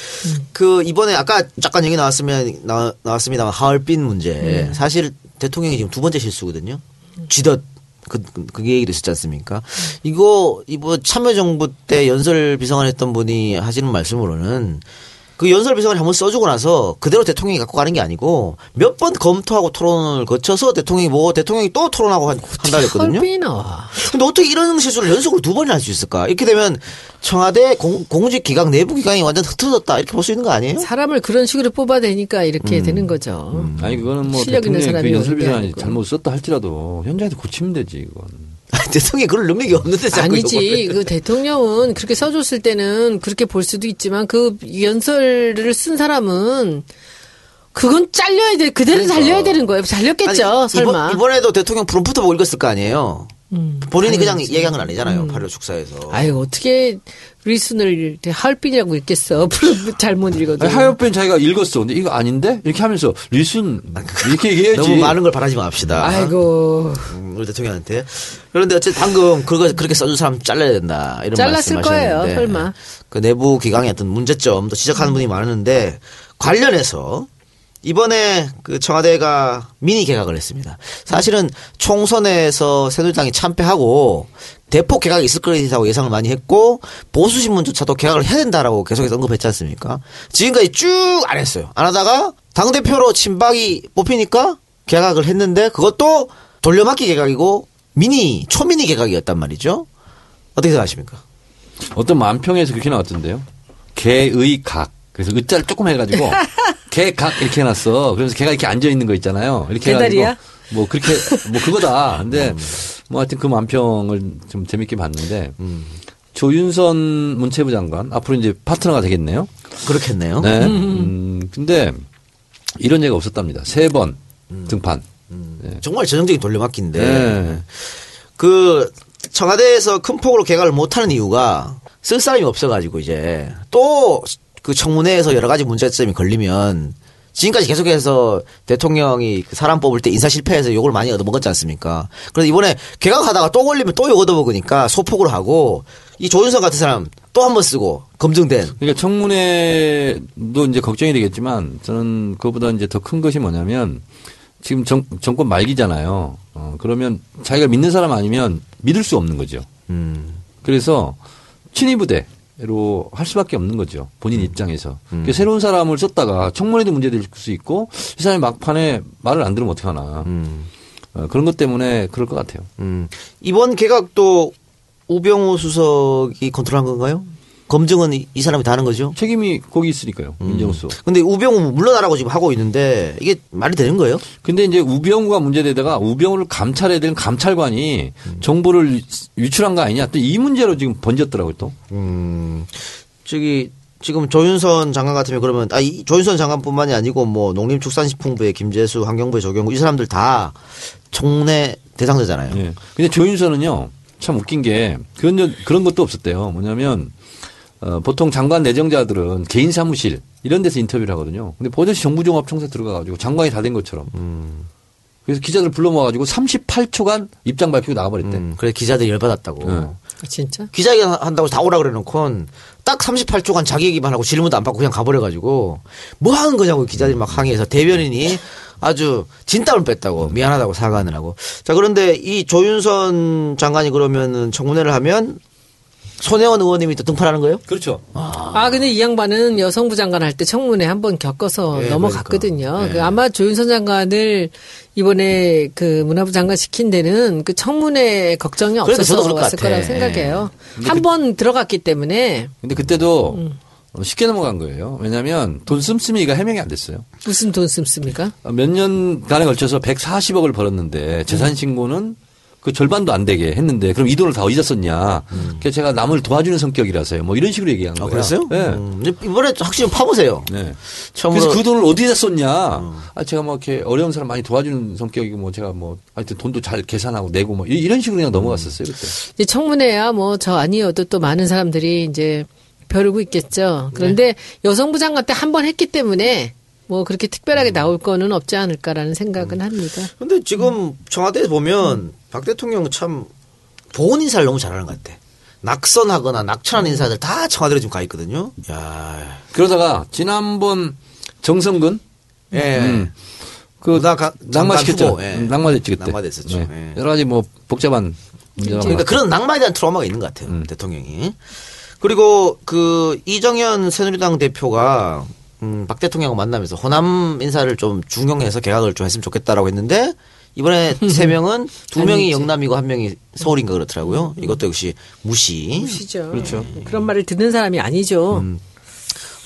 그 이번에 아까 잠깐 얘기 나왔으면 나, 나왔습니다만 하얼빈 문제 사실 대통령이 지금 두 번째 실수거든요. 쥐덧 그, 그, 그 얘기도 있었지 않습니까? 이거, 이번 참여정부 때 연설 비서관 했던 분이 하시는 말씀으로는 그 연설 비서관이 한번 써주고 나서 그대로 대통령이 갖고 가는 게 아니고 몇 번 검토하고 토론을 거쳐서 대통령이 뭐 대통령이 또 토론하고 한, 그랬거든요. 헐빈이 나와. 근데 어떻게 이런 실수를 연속으로 두 번이나 할 수 있을까? 이렇게 되면 청와대 공, 공직 기강 내부 기강이 완전 흐트러졌다 이렇게 볼 수 있는 거 아니에요? 사람을 그런 식으로 뽑아내니까 이렇게 되는 거죠. 아니 그거는 뭐 실력 있는 대통령이 사람이 그 연설 비서관이 아니고. 잘못 썼다 할지라도 현장에서 고치면 되지 이건. 대통령이 그럴 능력이 없는데 자꾸 아니지. 그 대통령은 그렇게 써줬을 때는 그렇게 볼 수도 있지만 그 연설을 쓴 사람은 그건 잘려야 돼. 그대로 그러니까. 잘려야 되는 거예요. 잘렸겠죠. 아니, 설마. 음, 이번, 에도 대통령 프롬프트 보고 읽었을 거 아니에요. 본인이 그냥 얘기한 건 아니잖아요. 8.15 축사에서. 아유 어떻게 리순을 하얼빈이라고 읽겠어. 잘못 읽어도. 하엽변 자기가 읽었어. 근데 이거 아닌데 이렇게 하면서 리순 이렇게 얘기해야지. 너무 많은 걸 바라지 맙시다. 아이고 음, 우리 대통령한테. 그런데 어쨌든 방금 그거 그렇게 써준 사람 잘라야 된다. 이런 잘랐을 거예요, 설마. 그 내부 기강의 어떤 문제점도 지적하는 분이 많은데 관련해서 이번에 그 청와대가 미니 개각을 했습니다. 사실은 총선에서 새누리당이 참패하고 대폭 개각이 있을 거라고 예상을 많이 했고 보수 신문조차도 개각을 해야 된다라고 계속해서 언급했지 않습니까? 지금까지 쭉 안 했어요. 안 하다가 당 대표로 친박이 뽑히니까 개각을 했는데 그것도 돌려막기 개각이고 미니 초미니 개각이었단 말이죠. 어떻게 생각하십니까? 어떤 만평에서 그렇게 나왔던데요. 개의 각. 그래서 의자를 조금 해가지고 개각 이렇게 해놨어. 그래서 개가 이렇게 앉아 있는 거 있잖아요. 이렇게 개다리야? 해가지고 뭐 그렇게 뭐 그거다. 근데 뭐 하여튼 그 만평을 좀 재밌게 봤는데 조윤선 문체부 장관 앞으로 이제 파트너가 되겠네요. 그렇겠네요. 네. 음, 근데 이런 얘기가 없었답니다. 세 번 등판. 네. 정말 전형적인 돌려막기인데 네. 그 청와대에서 큰 폭으로 개각을 못하는 이유가 쓸 사람이 없어가지고 이제 또 그 청문회에서 여러 가지 문제점이 걸리면 지금까지 계속해서 대통령이 그 사람 뽑을 때 인사 실패해서 욕을 많이 얻어먹었지 않습니까? 그래서 이번에 개각하다가 또 걸리면 또 욕 얻어먹으니까 소폭으로 하고 이 조윤선 같은 사람 또 한 번 쓰고 검증된 그러니까 청문회도 이제 걱정이 되겠지만 저는 그거보다 이제 더 큰 것이 뭐냐면 지금 정, 정권 말기잖아요. 어, 그러면 자기가 믿는 사람 아니면 믿을 수 없는 거죠. 그래서 친위부대 로할 수밖에 없는 거죠. 본인 입장에서. 그러니까 새로운 사람을 썼다가 청문회도 문제될 수 있고 이 사람이 막판에 말을 안 들으면 어떡하나. 어, 그런 것 때문에 그럴 것 같아요. 음. 이번 개각도 우병우 수석이 컨트롤한 건가요? 검증은 이, 이 사람이 다 하는 거죠. 책임이 거기 있으니까요. 음. 민정수. 근데 우병우 물러나라고 지금 하고 있는데 이게 말이 되는 거예요? 근데 이제 우병우가 문제되다가 우병우를 감찰해야 되는 감찰관이 정보를 유출한 거 아니냐 또 이 문제로 지금 번졌더라고요 또. 음, 저기 지금 조윤선 장관 같으면 그러면 아, 이 조윤선 장관뿐만이 아니고 뭐 농림축산식품부의 김재수, 환경부의 조경구 이 사람들 다 총내 대상자잖아요. 예. 근데 조윤선은요 참 웃긴 게 그런 적- 그런 것도 없었대요. 뭐냐면 어, 보통 장관 내정자들은 개인 사무실 이런 데서 인터뷰를 하거든요. 근데 버젓이 정부종합청사 들어가가지고 장관이 다 된 것처럼. 그래서 기자들 불러 모아가지고 38초간 입장 발표가 나와버렸대. 음, 그래 기자들이 열받았다고. 네. 아, 진짜? 기자회견 한다고 다 오라 그래 놓고 딱 38초간 자기 얘기만 하고 질문도 안 받고 그냥 가버려가지고 뭐 하는 거냐고 기자들이 막 항의해서 대변인이 아주 진땀을 뺐다고 미안하다고 사과하느라고. 자 그런데 이 조윤선 장관이 그러면은 청문회를 하면 손혜원 의원님이 또 등판하는 거예요? 그렇죠. 아, 근데 이 양반은 여성부 장관 할 때 청문회 한 번 겪어서 네, 넘어갔거든요. 그러니까. 그 아마 조윤선 장관을 이번에 그 문화부 장관 시킨 데는 그 청문회 걱정이 없어서 저도 그럴 것 왔을 같아. 거라고 생각해요. 근데 한 그- 번 들어갔기 때문에 근데 그때도 음. 어, 쉽게 넘어간 거예요. 왜냐하면 돈 씀씀이가 해명이 안 됐어요. 무슨 돈 씁습니까? 몇 년간에 걸쳐서 140억을 벌었는데 재산 신고는 그 절반도 안 되게 했는데 그럼 이 돈을 다 어디다 썼냐. 그래서 제가 남을 도와주는 성격이라서요. 뭐 이런 식으로 얘기한 아, 거예요. 그랬어요? 네. 음, 이번에 확실히 파보세요. 네. 처음으로 그래서 그 돈을 어디다 썼냐. 아, 제가 뭐 이렇게 어려운 사람 많이 도와주는 성격이고 뭐 제가 뭐 하여튼 돈도 잘 계산하고 내고 뭐 이- 이런 식으로 그냥 넘어갔었어요. 그때. 이제 청문회야 뭐 저 아니어도 또 많은 사람들이 이제 벼르고 있겠죠. 그런데 여성부 장관 때한 번 했기 때문에 뭐 그렇게 특별하게 나올 거는 없지 않을까라는 생각은 합니다. 근데 지금 청와대에 보면 박 대통령 참 보훈 인사를 너무 잘하는 것 같아. 낙선하거나 낙천한 인사들 다 청와대로 지금 가 있거든요. 야, 그러다가 지난번 정성근 예. 음. 그 무당 가- 낙마시켰죠. 예. 음, 낙마됐지 그때. 낙마됐었죠. 예. 여러 가지 뭐 복잡한 그러니까. 그런 낭만에 대한 트라우마가 있는 것 같아요. 음. 대통령이. 그리고 그 이정현 새누리당 대표가 음, 박 대통령하고 만나면서 호남 인사를 좀 중용해서 개각을 좀 했으면 좋겠다라고 했는데 이번에 세 명은 두 명이. 영남이고 한 명이 서울인가 그렇더라고요. 이것도 역시 무시. 시죠. 그렇죠. 그런 말을 듣는 사람이 아니죠. 음.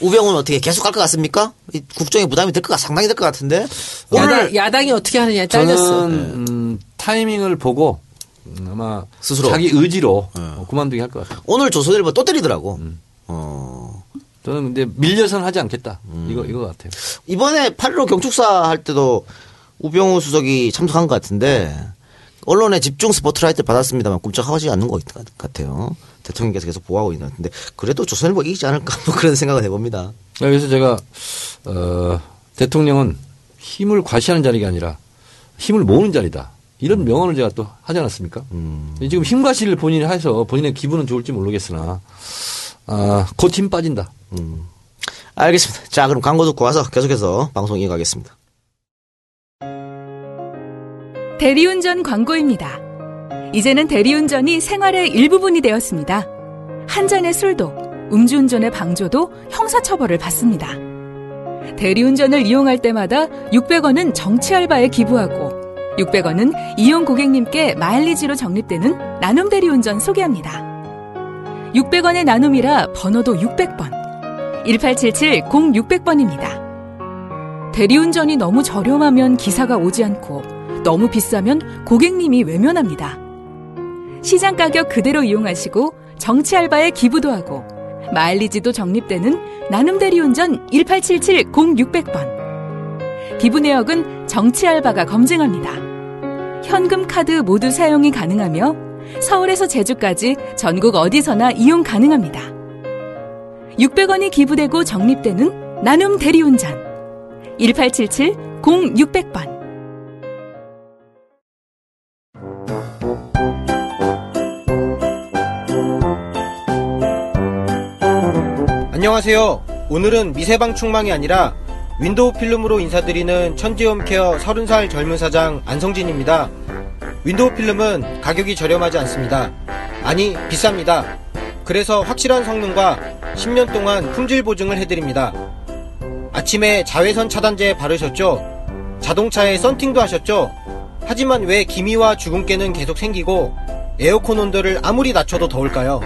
우병우는 어떻게 계속 갈 것 같습니까? 이 국정에 부담이 될 것 같, 상당히 될 것 같은데. 오늘 야당, 야당이 어떻게 하느냐에 딸렸어. 저는 음, 타이밍을 보고 음, 아마 스스로. 자기 의지로 어, 그만두게 할 것 같아요. 오늘 조선일보 또 때리더라고. 음. 어. 저는 근데 밀려서는 하지 않겠다. 음. 이거 이거 같아요. 이번에 8.15 경축사 할 때도 우병우 수석이 참석한 것 같은데 언론의 집중 스포트라이트 받았습니다만 꿈쩍하지 않는 것 같아요. 대통령께서 계속 보호하고 있는 것 같은데 그래도 조선일보 이기지 않을까 뭐 그런 생각을 해봅니다. 그래서 제가 어, 대통령은 힘을 과시하는 자리가 아니라 힘을 모으는 자리다. 이런 명언을 제가 또 하지 않았습니까? 음. 지금 힘 과시를 본인이 해서 본인의 기분은 좋을지 모르겠으나 아, 곧힘 빠진다. 알겠습니다. 자 그럼 광고 듣고 와서 계속해서 방송 이어가겠습니다. 대리운전 광고입니다. 이제는 대리운전이 생활의 일부분이 되었습니다. 한 잔의 술도, 음주운전의 방조도 형사처벌을 받습니다. 대리운전을 이용할 때마다 600원은 정치 알바에 기부하고 600원은 이용 고객님께 마일리지로 적립되는 나눔 대리운전 소개합니다. 600원의 나눔이라 번호도 600번. 1877-0600번입니다. 대리운전이 너무 저렴하면 기사가 오지 않고 너무 비싸면 고객님이 외면합니다. 시장 가격 그대로 이용하시고 정치 알바에 기부도 하고 마일리지도 적립되는 나눔 대리운전 1877-0600번. 기부 내역은 정치 알바가 검증합니다. 현금 카드 모두 사용이 가능하며 서울에서 제주까지 전국 어디서나 이용 가능합니다. 600원이 기부되고 적립되는 나눔 대리운전 1877-0600번 안녕하세요. 오늘은 미세방충망이 아니라 윈도우 필름으로 인사드리는 천지홈 케어 30살 젊은 사장 안성진입니다. 윈도우 필름은 가격이 저렴하지 않습니다. 아니, 비쌉니다. 그래서 확실한 성능과 10년 동안 품질 보증을 해드립니다. 아침에 자외선 차단제 바르셨죠? 자동차에 썬팅도 하셨죠? 하지만 왜 기미와 주근깨는 계속 생기고 에어컨 온도를 아무리 낮춰도 더울까요?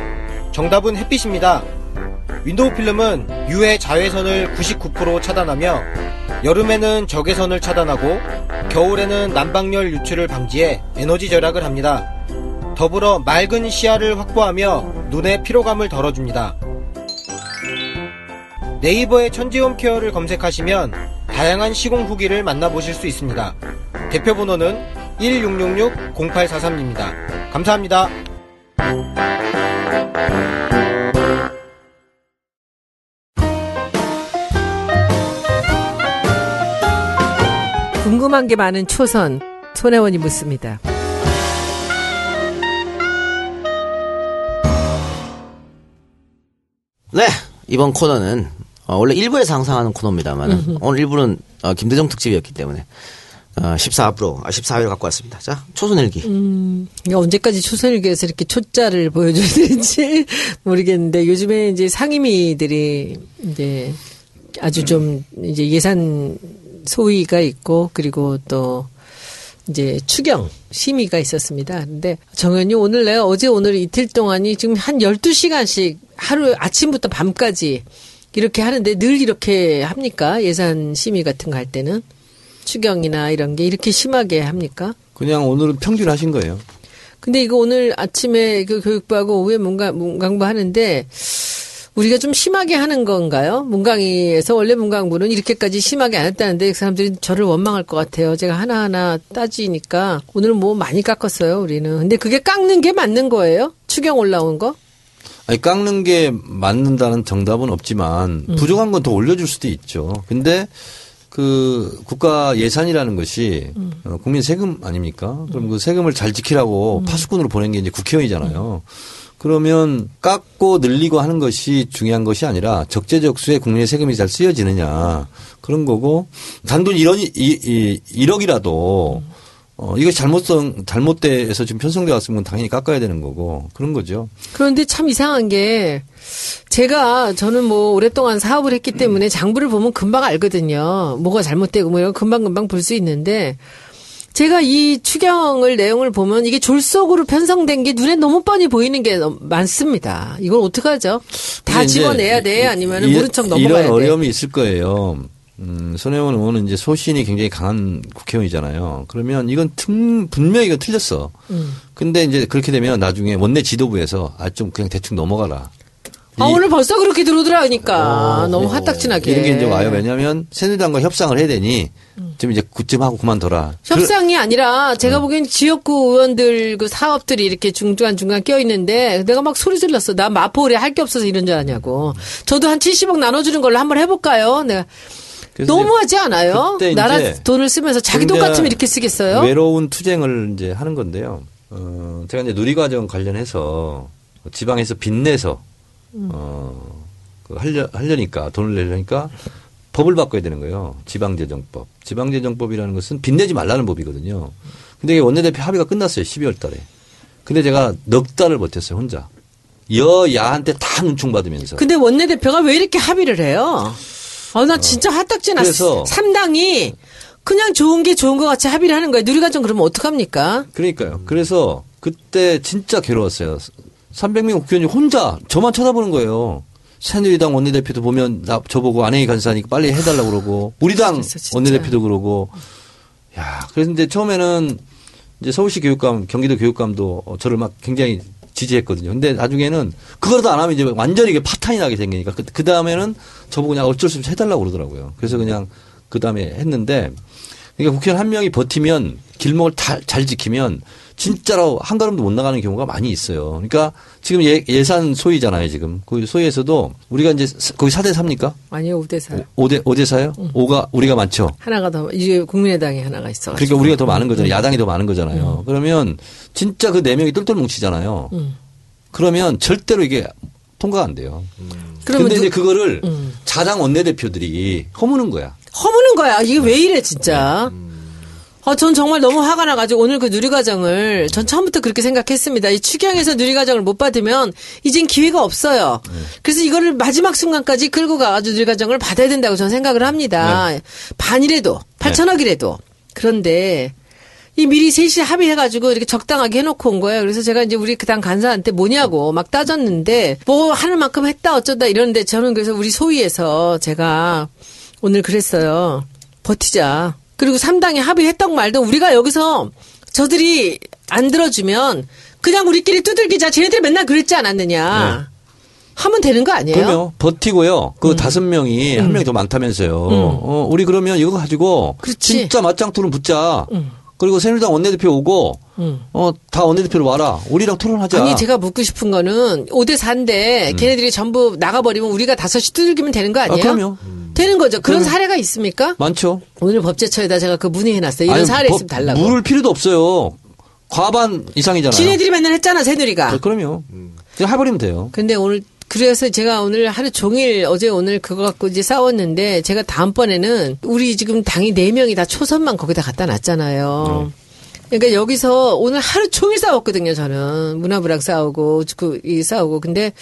정답은 햇빛입니다. 윈도우 필름은 유해 자외선을 99% 차단하며 여름에는 적외선을 차단하고 겨울에는 난방열 유출을 방지해 에너지 절약을 합니다. 더불어 맑은 시야를 확보하며 눈의 피로감을 덜어줍니다. 네이버에 천지홈 케어를 검색하시면 다양한 시공 후기를 만나보실 수 있습니다. 대표 번호는 1666-0843입니다. 감사합니다. 궁금한 게 많은 초선 손혜원이 묻습니다. 네, 이번 코너는 어, 원래 1부에서 항상 하는 코너입니다만 오늘 1부는 어, 김대중 특집이었기 때문에 어, 14앞으로 아, 14회를 갖고 왔습니다. 자, 초선일기. 이게 언제까지 초선일기에서 이렇게 초짜를 보여줘야 되는지 모르겠는데 요즘에 이제 상임위들이 이제 아주 좀 이제 예산 소위가 있고 그리고 또 이제 추경 심의가 있었습니다. 근데 정현이 오늘 내가 어제 오늘 이틀 동안이 지금 한 12시간씩 하루 아침부터 밤까지 이렇게 하는데 늘 이렇게 합니까? 예산 심의 같은 거 할 때는 추경이나 이런 게 이렇게 심하게 합니까? 그냥 오늘은 평균 하신 거예요. 근데 이거 오늘 아침에 그 교육부하고 오후에 문강, 문강부 하는데 우리가 좀 심하게 하는 건가요? 문강위에서 원래 문강부는 이렇게까지 심하게 안 했다는데 그 사람들이 저를 원망할 것 같아요. 제가 하나하나 따지니까 오늘은 뭐 많이 깎았어요, 우리는. 근데 그게 깎는 게 맞는 거예요? 추경 올라온 거? 아니 깎는 게 맞는다는 정답은 없지만 음. 부족한 건 더 올려줄 수도 있죠. 근데 그 국가 예산이라는 것이 음. 어, 국민 세금 아닙니까? 그럼 그 세금을 잘 음. 지키라고 파수꾼으로 보낸 게 이제 국회의잖아요. 그러면 깎고 늘리고 하는 것이 중요한 것이 아니라 적재적소에 국민의 세금이 잘 쓰여지느냐 그런 거고 단돈 1원, 이, 이, 1억이라도 어, 이거 잘못성, 잘못돼서 지금 편성돼 왔으면 당연히 깎아야 되는 거고 그런 거죠. 그런데 참 이상한 게 제가 저는 뭐 오랫동안 사업을 했기 때문에 장부를 보면 금방 알거든요. 뭐가 잘못되고 뭐 이런 거 금방 금방 볼 수 있는데 제가 이 추경을 내용을 보면 이게 졸속으로 편성된 게 눈에 너무 뻔히 보이는 게 많습니다. 이걸 어떡하죠? 다 집어내야 돼? 아니면 이- 모른 척 넘어가야 이런 돼? 어려움이 있을 거예요. 음, 손혜원 의원은 이제 소신이 굉장히 강한 국회의원이잖아요. 그러면 이건 튼, 분명히 이건 틀렸어. 음. 근데 이제 그렇게 되면 나중에 원내 지도부에서 아, 좀 그냥 대충 넘어가라. 아, 이- 오늘 벌써 그렇게 들어오더라니까. 어, 너무 어, 화딱지나게. 이런 게 이제 와요. 왜냐하면 새누리당과 협상을 해야 되니 좀 이제 그쯤 하고 그만둬라. 협상이 아니라 제가 음. 보기엔 지역구 의원들 그 사업들이 이렇게 중간중간 껴 있는데 내가 막 소리 질렀어. 나 마포울에 할 게 없어서 이런 줄 아냐고. 저도 한 70억 나눠주는 걸로 한번 해볼까요? 내가 너무하지 않아요? 나라 돈을 쓰면서 자기 돈 굉장히 같으면 이렇게 쓰겠어요? 외로운 투쟁을 이제 하는 건데요. 어, 제가 이제 누리과정 관련해서 지방에서 빚내서 어, 그 하려, 하려니까 돈을 내려니까 법을 바꿔야 되는 거예요. 지방재정법. 지방재정법이라는 것은 빚내지 말라는 법이거든요. 근데 이게 원내대표 합의가 끝났어요. 12월 달에. 근데 제가 넉 달을 버텼어요. 혼자. 여야한테 다 눈총 받으면서. 근데 원내대표가 왜 이렇게 합의를 해요? 아, 나 진짜 화딱지 났어. 삼당이 그냥 좋은 게 좋은 것 같이 합의를 하는 거예요. 누리과정 그러면 어떡합니까? 그러니까요. 그래서 그때 진짜 괴로웠어요. 300명 국회의원이 혼자 저만 쳐다보는 거예요. 새누리당 원내대표도 보면 나 저보고 안행이 간사니까 빨리 해달라고 그러고 우리 당. 원내대표도 그러고 야 그래서 이제 처음에는 이제 서울시 교육감 경기도 교육감도 저를 막 굉장히 지지했거든요. 근데 나중에는 그거라도 안 하면 이제 완전히 이게 파탄이 나게 생기니까 그, 그 다음에는 저보고 그냥 어쩔 수 없이 해달라고 그러더라고요. 그래서 그냥 그 다음에 했는데 그러니까 국회의원 한 명이 버티면 길목을 다, 잘 지키면 진짜로 한 걸음도 못 나가는 경우가 많이 있어요. 그러니까 지금 예, 예산 소위잖아요, 지금. 그 소위에서도 우리가 이제 사- 거기 4대 4입니까? 아니요, 5대 4. 5대, 5대 4요? 5가 우리가 많죠. 하나가 더, 이제 국민의당이 하나가 있어. 그러니까 우리가 더 많은 거잖아요. 야당이 더 많은 거잖아요. 그러면 진짜 그 네 명이 똘똘 뭉치잖아요. 음. 그러면 절대로 이게 통과가 안 돼요. 누- 이제 그거를 음. 자당 원내대표들이 허무는 거야. 허무는 거야. 이게 왜 이래, 진짜. 아, 전 정말 너무 화가 나가지고 오늘 그 누리과정을 전 처음부터 그렇게 생각했습니다. 이 추경에서 누리과정을 못 받으면 이젠 기회가 없어요. 그래서 이거를 마지막 순간까지 끌고 가가지고 누리과정을 받아야 된다고 저는 생각을 합니다. 반이라도, 8천억이라도. 그런데 이 미리 셋이 합의해가지고 이렇게 적당하게 해놓고 온 거예요. 그래서 제가 이제 우리 그당 간사한테 뭐냐고 막 따졌는데 뭐 하는 만큼 했다 어쩌다 이러는데 저는 그래서 우리 소위에서 제가 오늘 그랬어요. 버티자. 그리고 3당이 합의했던 말도 우리가 여기서 저들이 안 들어주면 그냥 우리끼리 두들기자. 쟤네들이 맨날 그랬지 않았느냐. 하면 되는 거 아니에요? 그럼요. 버티고요. 음. 그 다섯 명이 한 명이 더 많다면서요. 어, 우리 그러면 이거 가지고 그렇지. 진짜 맞짱 토론 붙자. 음. 그리고 새누리당 원내대표 오고 음. 어, 다 원내대표로 와라. 우리랑 토론하자. 아니 제가 묻고 싶은 거는 5대 4인데 걔네들이 전부 나가버리면 우리가 다섯이 두들기면 되는 거 아, 아니에요? 그럼요. 되는 거죠. 그런. 사례가 있습니까? 많죠. 오늘 법제처에다 제가 그 문의해놨어요. 이런 아니, 사례 법- 있으면 달라고. 물을 필요도 없어요. 과반 이상이잖아요. 지네들이 맨날 했잖아, 새누리가. 아, 그럼요. 그냥 해버리면 돼요. 근데 오늘 그래서 제가 오늘 하루 종일 어제 오늘 그거 갖고 이제 싸웠는데 제가 다음번에는 우리 지금 당이 네 명이 다 초선만 거기다 갖다 놨잖아요. 그러니까 여기서 오늘 하루 종일 싸웠거든요. 저는 문화부랑 싸우고 그 이 싸우고 근데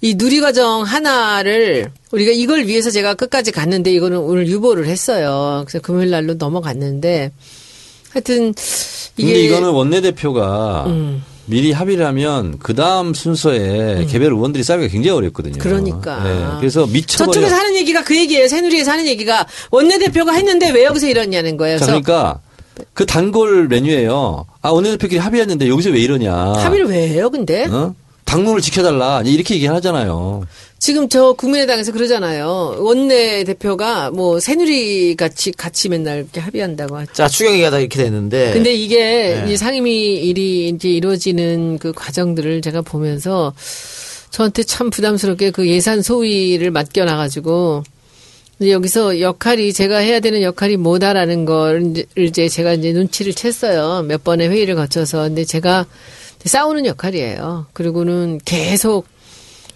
이 누리과정 하나를 우리가 이걸 위해서 제가 끝까지 갔는데 이거는 오늘 유보를 했어요. 그래서 금요일 날로 넘어갔는데 하여튼 이게 근데 이거는 원내대표가 음. 미리 합의를 하면 그 다음 순서에 개별 의원들이 싸기가 굉장히 어렵거든요. 그러니까. 네, 그래서 미쳐버려. 저쪽에서 하는 얘기가 그 얘기예요. 새누리에서 하는 얘기가 원내대표가 했는데 왜 여기서 이러냐는 거예요. 자, 그러니까 그 단골 메뉴예요. 아 원내대표끼리 합의했는데 여기서 왜 이러냐. 합의를 왜 해요, 근데? 어? 당론을 지켜달라 이렇게 얘기하잖아요. 지금 저 국민의당에서 그러잖아요. 원내 대표가 뭐 새누리 같이 같이 맨날 이렇게 합의한다고 하죠. 자, 추경위가 다 이렇게 됐는데. 근데 이게 네. 이 상임위 일이 이제 이루어지는 그 과정들을 제가 보면서 저한테 참 부담스럽게 그 예산 소위를 맡겨놔가지고 여기서 역할이 제가 해야 되는 역할이 뭐다라는 걸 이제 제가 이제 눈치를 챘어요. 몇 번의 회의를 거쳐서 근데 제가 싸우는 역할이에요. 그리고는 계속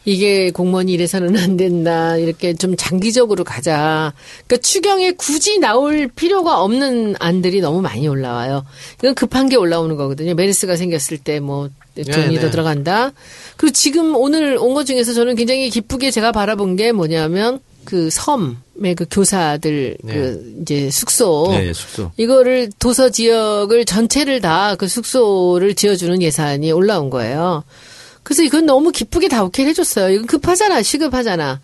이게 공무원이 이래서는 안 된다. 이렇게 좀 장기적으로 가자. 그러니까 추경에 굳이 나올 필요가 없는 안들이 너무 많이 올라와요. 이건 급한 게 올라오는 거거든요. 메르스가 생겼을 때뭐 돈이 네, 더 네. 들어간다. 그리고 지금 오늘 온 것 중에서 저는 굉장히 기쁘게 제가 바라본 게 뭐냐면 그 섬의 그 교사들 그 이제 숙소 네, 숙소. 이거를 도서 지역을 전체를 다 그 숙소를 지어주는 예산이 올라온 거예요. 그래서 이건 너무 기쁘게 다 오케이 해줬어요. 이건 급하잖아, 시급하잖아.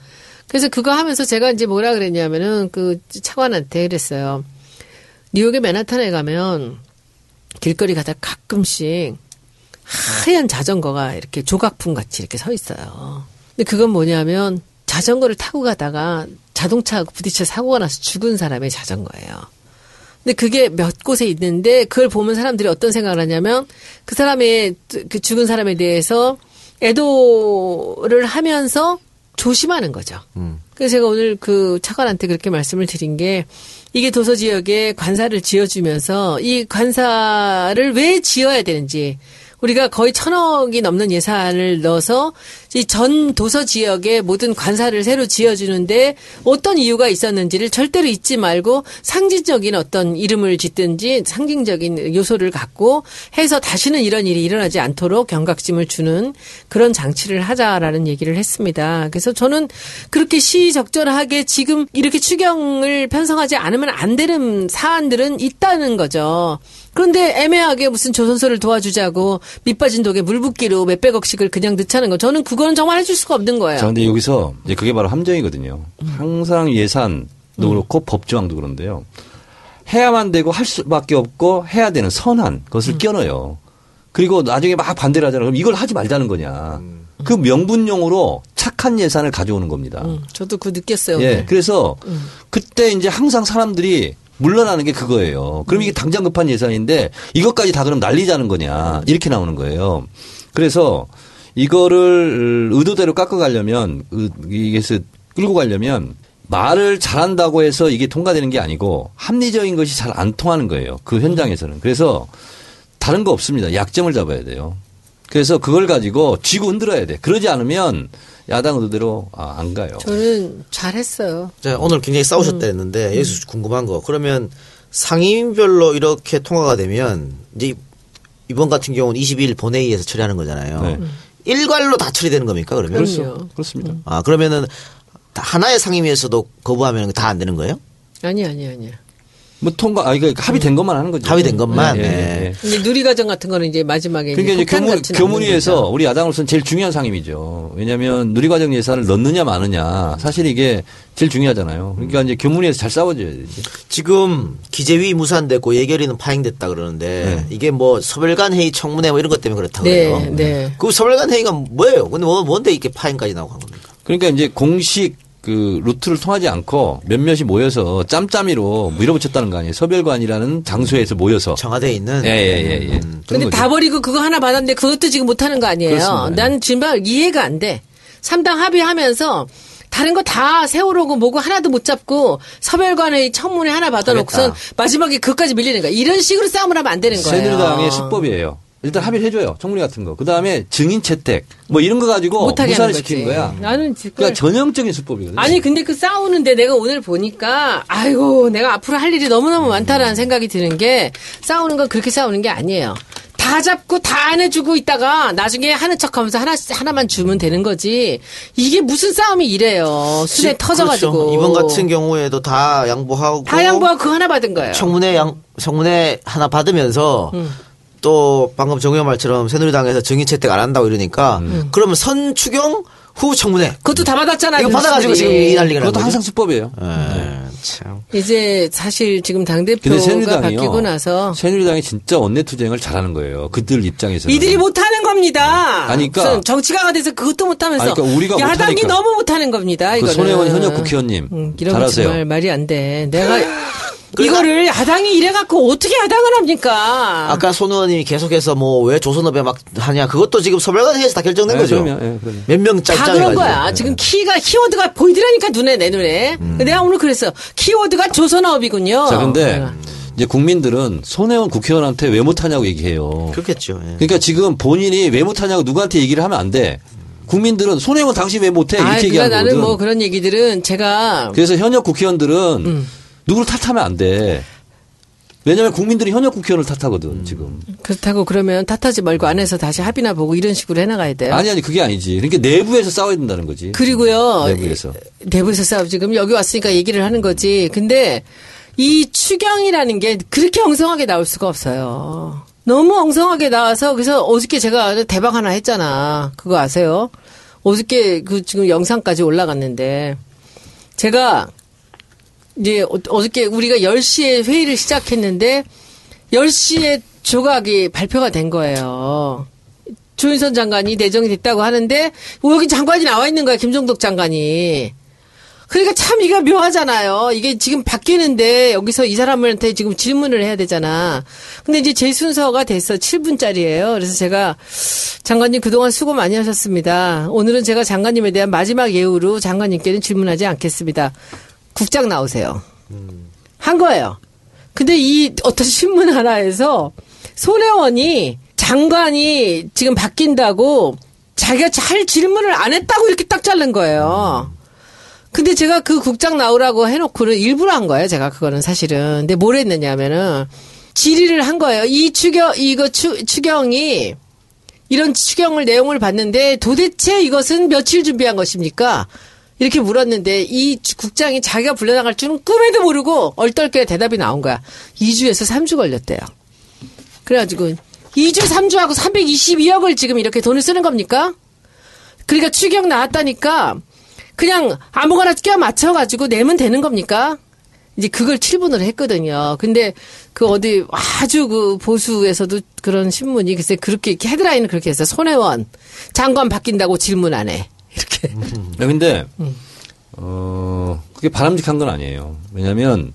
그래서 그거 하면서 제가 이제 뭐라 그랬냐면은 그 차관한테 그랬어요. 뉴욕의 맨하탄에 가면 길거리 가다 가끔씩 하얀 자전거가 이렇게 조각품 같이 이렇게 서 있어요. 근데 그건 뭐냐면 자전거를 타고 가다가 자동차하고 부딪혀 사고가 나서 죽은 사람의 자전거예요. 근데 그게 몇 곳에 있는데 그걸 보면 사람들이 어떤 생각을 하냐면 그 사람의 그 죽은 사람에 대해서 애도를 하면서 조심하는 거죠. 그래서 제가 오늘 그 차관한테 그렇게 말씀을 드린 게 이게 도서 지역에 관사를 지어주면서 이 관사를 왜 지어야 되는지 우리가 거의 천억이 넘는 예산을 넣어서 이 전 도서 지역의 모든 관사를 새로 지어주는데 어떤 이유가 있었는지를 절대로 잊지 말고 상징적인 어떤 이름을 짓든지 상징적인 요소를 갖고 해서 다시는 이런 일이 일어나지 않도록 경각심을 주는 그런 장치를 하자라는 얘기를 했습니다. 그래서 저는 그렇게 시적절하게 지금 이렇게 추경을 편성하지 않으면 안 되는 사안들은 있다는 거죠. 그런데 애매하게 무슨 조선소를 도와주자고 밑빠진 독에 물 붓기로 몇백억씩을 그냥 넣자는 거. 저는 그거는 정말 해줄 수가 없는 거예요. 자, 근데 여기서 이제 그게 바로 함정이거든요. 항상 예산도 그렇고 법조항도 그런데요. 해야만 되고 할 수밖에 없고 해야 되는 선한 것을 끼워넣어요. 그리고 나중에 막 반대를 하잖아요. 그럼 이걸 하지 말자는 거냐. 그 명분용으로 착한 예산을 가져오는 겁니다. 음, 저도 그 느꼈어요. 예. 그래서 그때 이제 항상 사람들이 물러나는 게 그거예요. 그럼 이게 당장 급한 예산인데 이것까지 다 그럼 날리자는 거냐. 이렇게 나오는 거예요. 그래서 이거를 의도대로 깎아가려면 의- 이게서 끌고 가려면 말을 잘한다고 해서 이게 통과되는 게 아니고 합리적인 것이 잘 안 통하는 거예요. 그 현장에서는. 그래서 다른 거 없습니다. 약점을 잡아야 돼요. 그래서 그걸 가지고 쥐고 흔들어야 돼. 그러지 않으면 야당 의도대로 아, 안 가요. 저는 잘했어요. 자, 오늘 굉장히 싸우셨다 했는데 여기서 궁금한 거. 그러면 상임별로 이렇게 통과가 되면 이제 이번 같은 경우는 22일 본회의에서 처리하는 거잖아요. 네. 일괄로 다 처리되는 겁니까, 그러면? 그럼요. 그렇습니다. 아, 그러면은 다 하나의 상임위에서도 거부하면 다 안 되는 거예요? 아니 아니 아니야. 뭐 통과, 아, 이거 합의된 것만 하는 거죠. 합의된 것만, 예, 예, 네. 예. 이제 누리 과정 같은 거는 이제 마지막에 그러니까 이제 교문, 교문위에서. 우리 야당으로서는 제일 중요한 상임이죠. 왜냐하면 누리 과정 예산을 넣느냐 마느냐 사실 이게 제일 중요하잖아요. 그러니까 이제 교문위에서 잘 싸워줘야 되지. 지금 기재위 무산됐고 예결위는 파행됐다 그러는데 이게 뭐 서별관 회의 청문회 뭐 이런 것 때문에 그렇다고 네, 해요. 네. 그 서별관 회의가 뭐예요? 근데 뭐 뭔데 이렇게 파행까지 나오고 한 겁니까? 그러니까 이제 공식 그 루트를 통하지 않고 몇몇이 모여서 짬짬이로 밀어붙였다는 거 아니에요. 서별관이라는 장소에서 모여서. 청와대에 있는 예, 예, 예, 예. 음, 근데 그런 다 거죠. 버리고 그거 하나 받았는데 그것도 지금 못 하는 거 아니에요. 그렇습니다. 난 정말 이해가 안 돼. 삼당 합의하면서 다른 거 다 세월호고 뭐고 하나도 못 잡고 서별관의 청문회 하나 받아놓고선. 마지막에 그것까지 밀리는 거야. 이런 식으로 싸움을 하면 안 되는 거예요. 새누리당의 수법이에요. 일단 합의를 해줘요. 청문회 같은 거. 그 다음에 증인 채택 뭐 이런 거 가지고 못하게 무산을 시키는. 거야. 나는 지금 그러니까 전형적인 수법이거든요. 아니 근데 그 싸우는데 내가 오늘 보니까 아이고 내가 앞으로 할 일이 너무너무 많다라는 생각이 드는 게 싸우는 건 그렇게 싸우는 게 아니에요. 다 잡고 다 안 해주고 있다가 나중에 하는 척 하면서 하나 하나만 주면 되는 거지. 이게 무슨 싸움이 이래요. 지- 터져가지고 그렇죠. 이번 같은 경우에도 다 양보하고 다 양보하고 그거 하나 받은 거예요. 청문회 양 청문회 하나 받으면서 음. 또 방금 정의원 말처럼 새누리당에서 증인 채택 안 한다고 이러니까 음. 그러면 선 추경 후 청문회 그것도 다 받았잖아요. 이거 받아가지고 지금 이 난리가 난 그것도. 항상 수법이에요. 예, 참. 이제 사실 지금 당 대표가. 바뀌고 나서 새누리당이 진짜 원내 투쟁을 잘하는 거예요. 그들 입장에서는. 이들이 못하는 겁니다. 아니, 그러니까- 무슨 정치가가 돼서 그것도 못하면서 아니, 그러니까 우리가 야당이 못하니까. 너무 못하는 겁니다. 그 이거는 손혜원 현역 국회의원님 음, 잘하세요. 정말 말이 안 돼. 내가 그러니까- 이거를 야당이 이래갖고 어떻게 야당을 합니까? 아까 손 의원님이 계속해서 뭐 왜 조선업에 막 하냐 그것도 지금 서별관 회의에서 다 결정된 네, 거죠. 그럼요. 예, 그럼요. 몇명다 짤짤 그런 거야. 지금 키가 키워드가 보이더라니까 눈에 내 눈에. 내가 오늘 그랬어. 키워드가 조선업이군요. 자, 근데 어. 이제 국민들은 손혜원 국회의원한테 왜 못하냐고 얘기해요. 그렇겠죠. 예. 그러니까 지금 본인이 왜 못하냐고 누구한테 얘기를 하면 안 돼. 국민들은 손혜원 당신 왜 못해? 이렇게 그러니까 얘기하는 나는 거거든. 뭐 그런 얘기들은 제가 그래서 현역 국회의원들은 음. 누구를 탓하면 안 돼. 왜냐하면 국민들이 현역 국회의원을 탓하거든 지금. 그렇다고 그러면 탓하지 말고 안에서 다시 합의나 보고 이런 식으로 해나가야 돼요. 아니 아니 그게 아니지. 그러니까 내부에서 싸워야 된다는 거지. 그리고요. 내부에서. 내부에서 싸우 지금 여기 왔으니까 얘기를 하는 거지. 근데 이 추경이라는 게 그렇게 엉성하게 나올 수가 없어요. 너무 엉성하게 나와서 그래서 어저께 제가 대박 하나 했잖아. 그거 아세요? 어저께 그 지금 영상까지 올라갔는데 제가 이제 어- 어저께 우리가 10시에 회의를 시작했는데 10시에 조각이 발표가 된 거예요. 조윤선 장관이 내정이 됐다고 하는데 여기 장관이 나와 있는 거야 김종덕 장관이. 그러니까 참 이게 묘하잖아요. 이게 지금 바뀌는데 여기서 이 사람한테 지금 질문을 해야 되잖아. 근데 이제 제 순서가 됐어. 7분짜리예요. 그래서 제가 장관님 그동안 수고 많이 하셨습니다. 오늘은 제가 장관님에 대한 마지막 예우로 장관님께는 질문하지 않겠습니다. 국장 나오세요. 한 거예요. 근데 이 어떤 신문 하나에서 손혜원이 장관이 지금 바뀐다고 자기가 잘 질문을 안 했다고 이렇게 딱 자른 거예요. 근데 제가 그 국장 나오라고 해놓고는 일부러 한 거예요. 제가 그거는 사실은. 근데 뭘 했느냐면은 질의를 한 거예요. 이 추경 이거 추, 추경이 이런 추경을 내용을 봤는데 도대체 이것은 며칠 준비한 것입니까? 이렇게 물었는데 이 주- 국장이 자기가 불려나갈 줄은 꿈에도 모르고 얼떨결에 대답이 나온 거야. 2주에서 3주 걸렸대요. 그래가지고 2주 3주하고 322억을 지금 이렇게 돈을 쓰는 겁니까? 그러니까 추경 나왔다니까 그냥 아무거나 껴 맞춰가지고 내면 되는 겁니까? 이제 그걸 7분으로 했거든요. 근데 그 어디 아주 그 보수에서도 그런 신문이 글쎄 그렇게 헤드라인을 그렇게 했어요. 손혜원 장관 바뀐다고 질문 안 해. 이렇게. 네, 근데 어 그게 바람직한 건 아니에요. 왜냐하면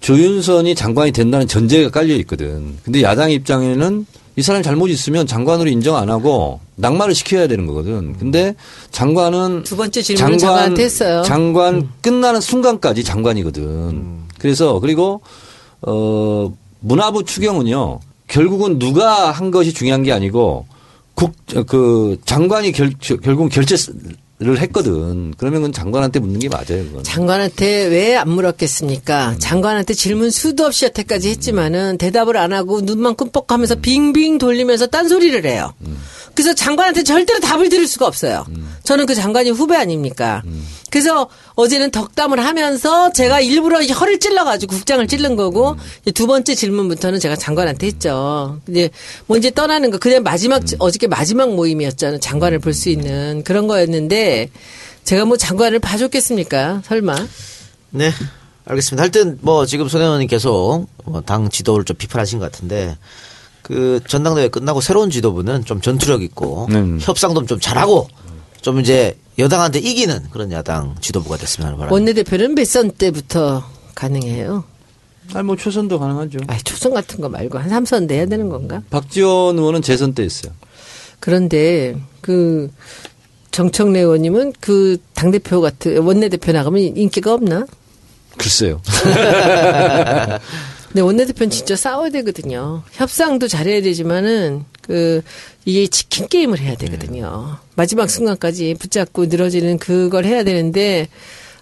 조윤선이 장관이 된다는 전제가 깔려 있거든. 근데 야당 입장에는 이 사람 잘못 있으면 장관으로 인정 안 하고 낙마를 시켜야 되는 거거든. 근데 장관은 두 번째 질문을 장관한테 했어요. 장관 끝나는 순간까지 장관이거든. 그래서 그리고 어 문화부 추경은요. 결국은 누가 한 것이 중요한 게 아니고 국 그 장관이 결 결국 결재를 했거든. 그러면 그건 장관한테 묻는 게 맞아요. 그건. 장관한테 왜 안 물었겠습니까? 장관한테 질문 수도 없이 여태까지 했지만은 대답을 안 하고 눈만 끔뻑하면서 빙빙 돌리면서 딴소리를 해요. 그 그래서 장관한테 절대로 답을 들을 수가 없어요. 저는 그 장관이 후배 아닙니까? 그래서 어제는 덕담을 하면서 제가 일부러 혀를 찔러가지고 국장을 찔른 거고 이제 두 번째 질문부터는 제가 장관한테 했죠. 이제 뭐 이제 떠나는 거 그냥 마지막 어저께 마지막 모임이었잖아요. 장관을 볼 수 있는 그런 거였는데 제가 뭐 장관을 봐줬겠습니까? 설마? 네. 알겠습니다. 하여튼 뭐 지금 손 의원님 계속 뭐당 지도를 좀 비판하신 것 같은데 그 전당대회 끝나고 새로운 지도부는 좀 전투력 있고 음. 협상도 좀 잘하고 좀 이제 여당한테 이기는 그런 야당 지도부가 됐으면 하는 바람. 원내대표는 몇선 때부터 가능해요? 아니 뭐 초선도 가능하죠. 아, 초선 같은 거 말고 한 삼선 내야 되는 건가? 박지원 의원은 재선 때 했어요. 그런데 그 정청래 의원님은 그 당대표 같은 원내대표 나가면 인기가 없나? 글쎄요. 근데 원내대표는 진짜 싸워야 되거든요. 협상도 잘해야 되지만은 그 이게 치킨 게임을 해야 되거든요. 마지막 순간까지 붙잡고 늘어지는 그걸 해야 되는데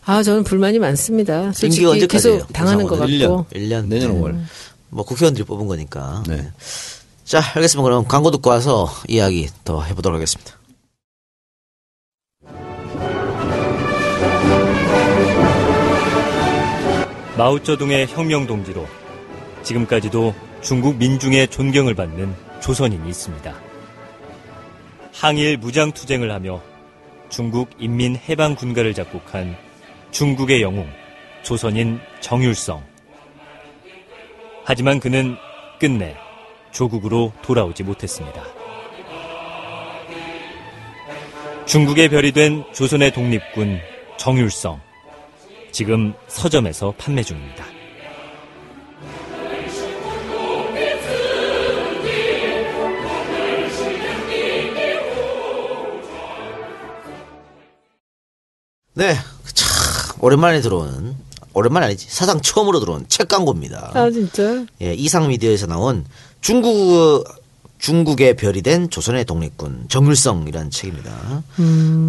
아 저는 불만이 많습니다. 솔직히? 계속 당하는 것? 같고. 1년. 내년 5월. 뭐 국회의원들이 뽑은 거니까. 네. 자, 알겠습니다. 그럼 광고 듣고 와서 이야기 더 해보도록 하겠습니다. 마오쩌둥의 혁명 동지로 지금까지도 중국 민중의 존경을 받는 조선인이 있습니다. 항일 무장투쟁을 하며 중국 인민해방군가를 작곡한 중국의 영웅 조선인 정율성. 하지만 그는 끝내 조국으로 돌아오지 못했습니다. 중국의 별이 된 조선의 독립군 정율성. 지금 서점에서 판매 중입니다. 네. 참, 오랜만에 들어온, 오랜만이 아니지. 사상 처음으로 들어온 책 광고입니다. 아 진짜? 예, 이상 미디어에서 나온 중국 중국의 별이 된 조선의 독립군 정일성이라는 책입니다.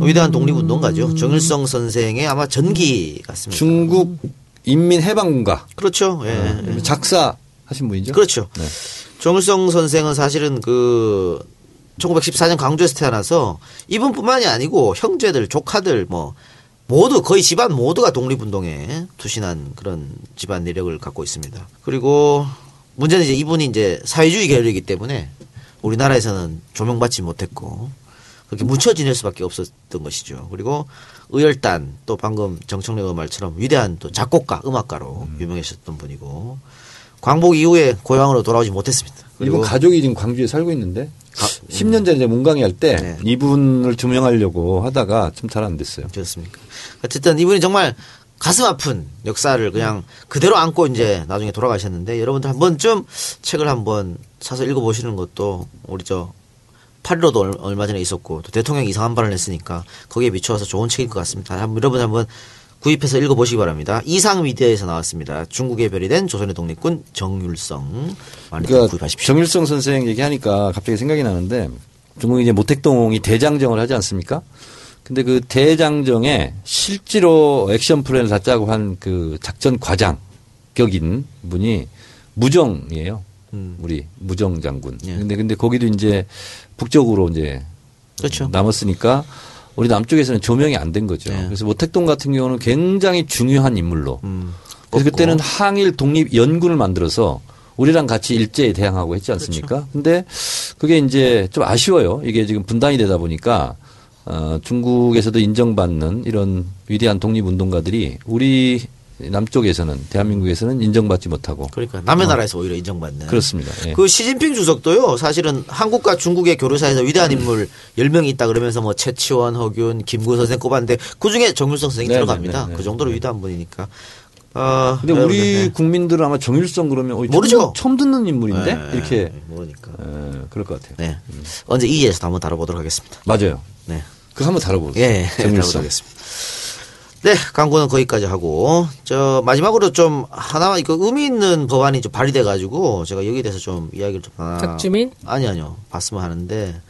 위대한 독립운동가죠. 정일성 선생의 아마 전기 같습니다. 중국 인민해방군가 그렇죠. 예. 예. 작사 하신 분이죠. 그렇죠. 네. 정일성 선생은 사실은 그 1914년 광주에서 태어나서 이분뿐만이 아니고 형제들, 조카들 뭐 모두 거의 집안 모두가 독립운동에 투신한 그런 집안 내력을 갖고 있습니다. 그리고 문제는 이제 이분이 이제 사회주의 계열이기 때문에 우리나라에서는 조명받지 못했고 그렇게 묻혀 지낼 수밖에 없었던 것이죠. 그리고 의열단 또 방금 정청래 의원 말처럼 위대한 또 작곡가, 음악가로 유명해졌던 분이고 광복 이후에 고향으로 돌아오지 못했습니다. 이분 가족이 지금 광주에 살고 있는데 가- 10년 전에 문강이 할때 네. 이분을 조명하려고 하다가 좀잘안 됐어요. 그렇습니까? 어쨌든 이분이 정말 가슴 아픈 역사를 그냥 그대로 안고 이제 나중에 돌아가셨는데 여러분들 한 번쯤 책을 한번 사서 읽어보시는 것도 우리 저 8.15도 얼- 얼마 전에 있었고 또 대통령이 이상한 발언을 했으니까 거기에 비추어서 좋은 책일 것 같습니다. 한번 여러분 한번 구입해서 읽어보시기 바랍니다. 이상 미디어에서 나왔습니다. 중국의 별이 된 조선의 독립군 정율성 많이 그러니까 구입하십시오. 정일성 선생 얘기하니까 갑자기 생각이 나는데 중국이 이제 모택동이 대장정을 하지 않습니까? 근데 그 대장정에 실제로 액션 플랜을 다 짜고 한 그 작전 과장 격인 분이 무정이에요. 우리 무정 장군. 예. 근데 근데 거기도 이제 북쪽으로 이제 그렇죠. 남았으니까 우리 남쪽에서는 조명이 안 된 거죠. 네. 그래서 모택동 같은 경우는 굉장히 중요한 인물로. 음, 그래서. 그때는 항일 독립 연군을 만들어서 우리랑 같이 일제에 대항하고 했지 않습니까? 그렇죠. 근데 그게 이제 좀 아쉬워요. 이게 지금 분단이 되다 보니까 어, 중국에서도 인정받는 이런 위대한 독립운동가들이 우리 남쪽에서는 대한민국에서는 인정받지 못하고 그러니까 남의 나라에서 오히려 인정받는 그렇습니다. 예. 그 시진핑 주석도요, 사실은 한국과 중국의 교류사에서 위대한 인물 10명이 있다 그러면서 뭐 최치원, 허균, 김구 선생 꼽았는데 그 중에 정율성 선생이 네, 들어갑니다. 네, 네, 그 정도로 네. 위대한 분이니까. 어, 근데 우리 네. 국민들은 아마 정일성 그러면 어, 모르죠. 처음, 듣는 인물인데 네, 이렇게 네, 모르니까. 에, 그럴 것 같아요. 네. 언제 이에서 한번 다뤄보도록 하겠습니다. 맞아요. 네. 그거 한번. 예, 정일성. 다뤄보도록 하겠습니다. 네, 광고는 거기까지 하고, 저, 마지막으로 좀, 하나, 이거 의미 있는 법안이 좀 발의돼 가지고, 제가 여기에 대해서 좀 이야기를 좀 하나. 박주민? 아니, 아니요. 봤으면 하는데,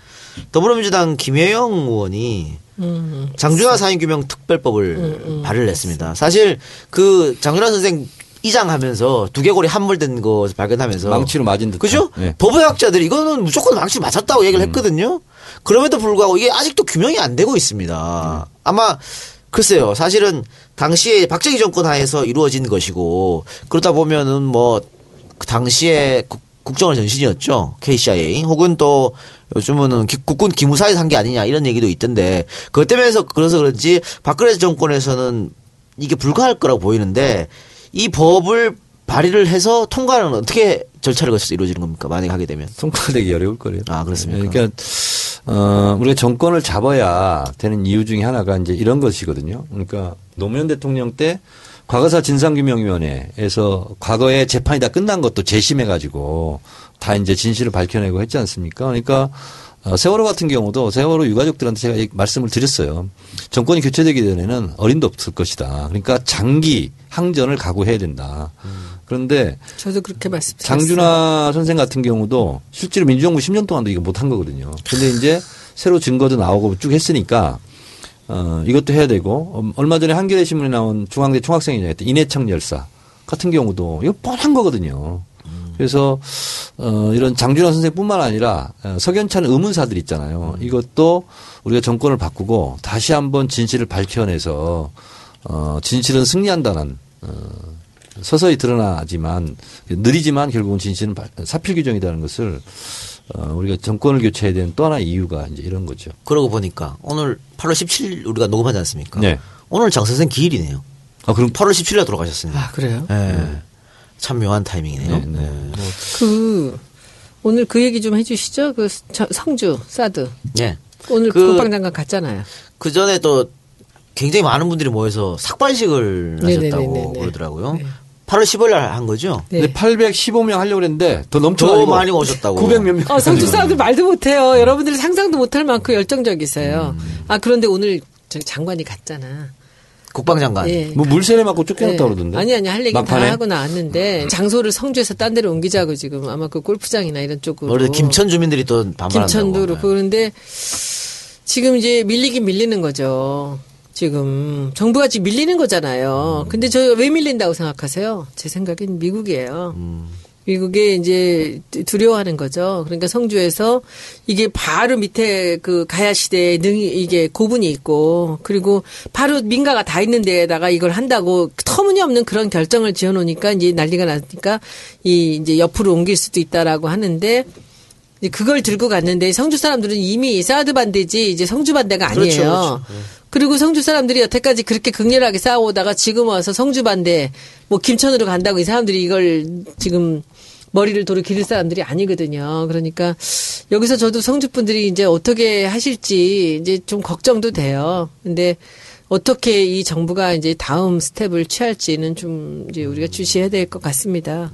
더불어민주당 김혜영 의원이 음. 장준하 사인규명 특별법을 발의를 했습니다. 사실 그 장준하 선생 이장하면서 두개골이 함몰된 것을 발견하면서 망치로 맞은 듯한. 그죠? 예. 법의학자들이 이거는 무조건 망치로 맞았다고 얘기를 했거든요. 그럼에도 불구하고 이게 아직도 규명이 안 되고 있습니다. 아마 글쎄요. 사실은 당시에 박정희 정권 하에서 이루어진 것이고 그러다 보면은 뭐 그 당시에 국, 국정원 전신이었죠. KCIA 혹은 또 요즘은 기- 국군 기무사에서 한 게 아니냐 이런 얘기도 있던데 그것 때문에 서 그래서 그런지 박근혜 정권에서는 이게 불가할 거라고 보이는데 이 법을 발의를 해서 통과는 어떻게 절차를 거쳐서 이루어지는 겁니까? 만약에 하게 되면. 통과되기 어려울 거예요. 아, 그렇습니까? 그러니까 어, 우리가 정권을 잡아야 되는 이유 중에 하나가 이제 이런 것이거든요. 그러니까 노무현 대통령 때 과거사 진상규명위원회에서 과거에 재판이 다 끝난 것도 재심해 가지고 다 이제 진실을 밝혀내고 했지 않습니까? 그러니까 어, 세월호 같은 경우도 세월호 유가족들한테 제가 이 말씀을 드렸어요. 정권이 교체되기 전에는 어림도 없을 것이다. 그러니까 장기 항전을 각오해야 된다. 그런데 저도 그렇게 말씀드렸어요. 장준하 선생 같은 경우도 실제로 민주정부 10년 동안도 이거 못한 거거든요. 근데 이제 새로 증거도 나오고 쭉 했으니까 어, 이것도 해야 되고 음, 얼마 전에 한겨레 신문에 나온 중앙대 총학생회장했던 이내창 열사 같은 경우도 이거 뻔한 거거든요. 그래서 어, 이런 장준하 선생뿐만 아니라 어, 석연찬 의문사들 있잖아요. 이것도 우리가 정권을 바꾸고 다시 한번 진실을 밝혀내서 어, 진실은 승리한다는 어, 서서히 드러나지만 느리지만 결국은 진실은 발- 사필 규정이라는 것을 어, 우리가 정권을 교체해야 되는 또 하나의 이유가 이제 이런 거죠. 그러고 보니까 오늘 8월 17일 우리가 녹음하지 않습니까? 네. 오늘 장 선생 기일이네요. 아, 그럼 8월 17일에 돌아가셨습니다. 아 그래요? 네. 참 묘한 타이밍이네요. 네, 네. 그 오늘 그 얘기 좀 해주시죠. 그 저- 성주 사드 네. 오늘 그- 국방장관 갔잖아요. 그 전에 또 굉장히 많은 분들이 모여서 삭발식을 하셨다고 네네네네네. 그러더라고요. 네. 8월 15일 날 한 거죠? 네. 근데 815명 하려고 그랬는데 더 넘쳐 더 많이 오셨다고. 900몇 명. 어, 성주 사람들 말도 못해요. 여러분들이 상상도 못할 만큼 열정적이세요. 아 그런데 오늘 저기 장관이 갔잖아. 국방장관. 예. 뭐 물세례 맞고 쫓겨났다 네. 그러던데. 아니 아니 할 얘기 막판에? 다 하고 나왔는데 장소를 성주에서 딴 데로 옮기자고 지금 아마 그 골프장이나 이런 쪽으로 우리 김천 주민들이 또 반발한다고. 김천도 그렇고 그런데 지금 이제 밀리긴 밀리는 거죠. 지금 정부가 지금 밀리는 거잖아요. 근데 저 왜 밀린다고 생각하세요? 제 생각엔 미국이에요. 미국에 이제 두려워하는 거죠. 그러니까 성주에서 이게 바로 밑에 그 가야 시대에 능 이게 고분이 있고 그리고 바로 민가가 다 있는 데에다가 이걸 한다고 터무니없는 그런 결정을 지어 놓으니까 이제 난리가 나니까 이 이제 옆으로 옮길 수도 있다라고 하는데 이제 그걸 들고 갔는데 성주 사람들은 이미 사드 반대지 이제 성주 반대가 아니에요. 그렇죠, 그리고 성주 사람들이 여태까지 그렇게 극렬하게 싸워오다가 지금 와서 성주 반대 뭐 김천으로 간다고 이 사람들이 이걸 지금 머리를 도로 기를 사람들이 아니거든요. 그러니까 여기서 저도 성주 분들이 이제 어떻게 하실지 이제 좀 걱정도 돼요. 근데 어떻게 이 정부가 이제 다음 스텝을 취할지는 좀 이제 우리가 주시해야 될 것 같습니다.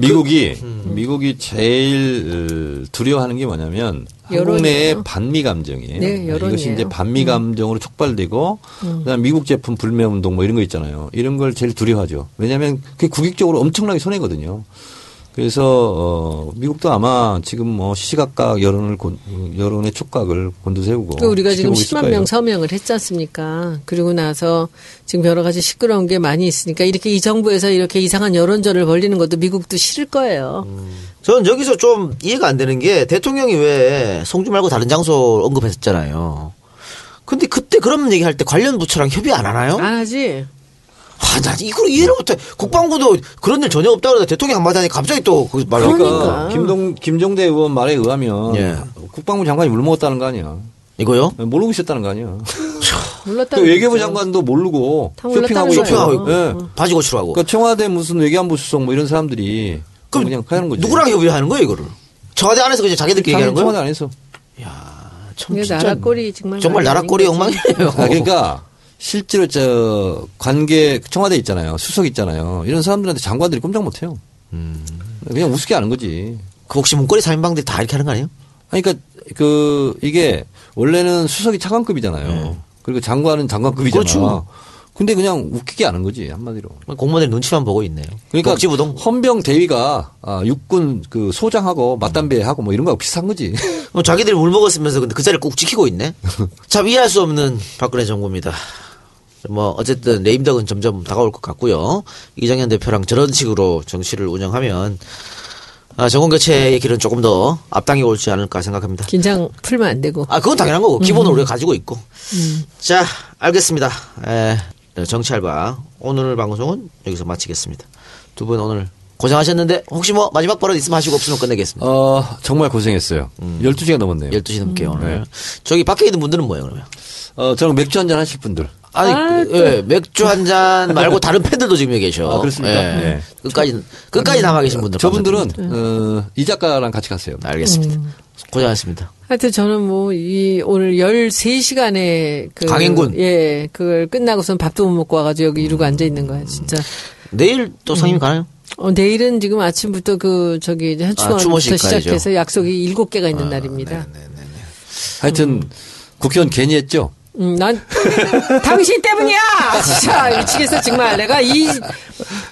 미국이 음. 미국이 제일 어, 두려워하는 게 뭐냐면 한국 여론이에요. 내의 반미 감정이에요. 네, 이것이 여론이에요. 음. 이제 반미 감정으로 촉발되고 그다음 미국 제품 불매 운동 뭐 이런 거 있잖아요. 이런 걸 제일 두려워하죠. 왜냐하면 그게 국익적으로 엄청나게 손해거든요. 그래서 어 미국도 아마 지금 뭐 시시각각 여론을 곤- 여론의 촉각을 곤두세우고 그 우리가 지금 지켜보고 있을 10만 거예요. 명 서명을 했지 않습니까? 그리고 나서 지금 여러 가지 시끄러운 게 많이 있으니까 이렇게 이 정부에서 이렇게 이상한 여론전을 벌리는 것도 미국도 싫을 거예요. 저는 여기서 좀 이해가 안 되는 게 대통령이 왜 성주 말고 다른 장소 언급했었잖아요. 근데 그때 그런 얘기 할 때 관련 부처랑 협의 안 하나요? 안 하지? 아, 나 이걸 이해를 못해. 국방부도 그런 일 전혀 없다 그러다 대통령 한마디 하니 갑자기 또 거기 말 그러니까 그러니까. 김동 김종대 의원 말에 의하면 예. 국방부 장관이 물 먹었다는 거 아니야. 이거요? 모르고 있었다는 거 아니야. 몰랐다. 그 외교부 장관도 모르고 쇼핑하고. 쇼핑하고 있고. 예. 바지 고치러 가고. 그러니까 청와대 무슨 외교안보 수석 뭐 이런 사람들이 그럼 그냥 하는 거지. 누구랑 협의하는 거예요, 이거를? 청와대 안에서 그냥 자기들끼리 얘기하는 거예요? 청와대 안에서. 참 이게 진짜 나라 꼴이 정말 정말 말이 나라 아닌 꼴이 거지. 엉망이네요. 아, 그러니까 실제로 저 관계 청와대 있잖아요. 수석 있잖아요. 이런 사람들한테 장관들이 꼼짝 못 해요. 음. 그냥 우습게 하는 거지. 그 혹시 문고리 3인방들이 다 이렇게 하는 거 아니에요? 아니, 그러니까 그 이게 원래는 수석이 차관급이잖아요. 네. 그리고 장관은 장관급이잖아. 그렇죠. 근데 그냥 웃기게 하는 거지 한마디로. 공무원들 눈치만 보고 있네요. 그러니까 복지부동. 헌병 대위가 아, 육군 그 소장하고 맞담배하고 뭐 이런 거하고 비슷한 거지. 뭐 자기들이 물 먹었으면서 근데 그 자리를 꼭 지키고 있네. 참 이해할 수 없는 박근혜 정부입니다. 뭐 어쨌든 레임덕은 점점 다가올 것 같고요. 이정현 대표랑 저런 식으로 정치를 운영하면 아, 정권 교체의 길은 조금 더 앞당겨 올지 않을까 생각합니다. 긴장 풀면 안 되고. 아, 그건 당연한 거고. 기본은 우리가 가지고 있고. 자, 알겠습니다. 에, 네, 정치 알바. 오늘 방송은 여기서 마치겠습니다. 두 분 오늘 고생하셨는데, 혹시 뭐 마지막 버릇 있으면 하시고 없으면 끝내겠습니다. 어, 정말 고생했어요. 12시간 넘었네요. 12시 넘게 오늘. 저기 밖에 있는 분들은 뭐예요, 그러면? 어, 저랑 맥주 한잔 하실 분들. 아니, 아, 그, 예, 맥주 한 잔 말고 다른 팬들도 지금 여기 계셔. 아, 그렇습니까? 예. 네. 끝까지, 끝까지 남아 계신 분들. 저분들은. 어, 이 작가랑 같이 갔어요. 알겠습니다. 고생하셨습니다. 하여튼 저는 뭐, 이, 오늘 13시간에 그. 강행군. 예, 그걸 끝나고선 밥도 못 먹고 와 가지고 여기 이러고 앉아 있는 거야, 진짜. 내일 또 상임 가나요? 어, 내일은 지금 아침부터 그, 저기, 아, 추모식 가야죠. 시작해서 약속이 7개가 있는 날입니다. 하여튼, 국회의원 괜히 했죠? 음, 난 당신 때문이야. 진짜 미치겠어 정말. 내가 이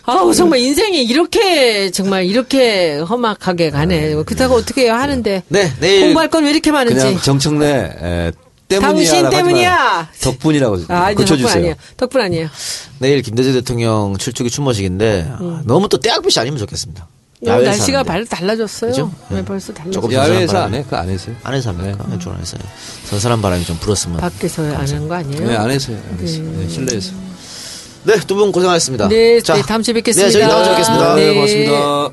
아우 정말 인생이 이렇게 정말 이렇게 험악하게 가네. 그렇다고 어떻게 하는데. 네, 내일. 공부할 건 왜 이렇게 많은지. 그냥 정청래, 에, 때문이야. 당신 때문이야. 덕분이라고 아, 아니, 덕분 고쳐주세요. 아니에요. 덕분 아니에요. 내일 김대중 대통령 출두기 추모식인데 아, 너무 또 때약빛이 아니면 좋겠습니다. 음. 날씨가. 발 달라졌어요. 그죠? 네, 벌써 달라졌어요. 조금 야외에서 안 해? 그거 안 했어요? 안에서 합니까? 왼쪽 안에서 해요. 선선한 바람이 좀 불었으면. 밖에서 하는 거 아니에요? 네, 안 했어요. 안 했어요. 네, 실내에서. 네, 두 분 고생하셨습니다. 네, 네, 다음 주에 뵙겠습니다. 네, 저희 다음 주에 뵙겠습니다. 네. 네, 고맙습니다.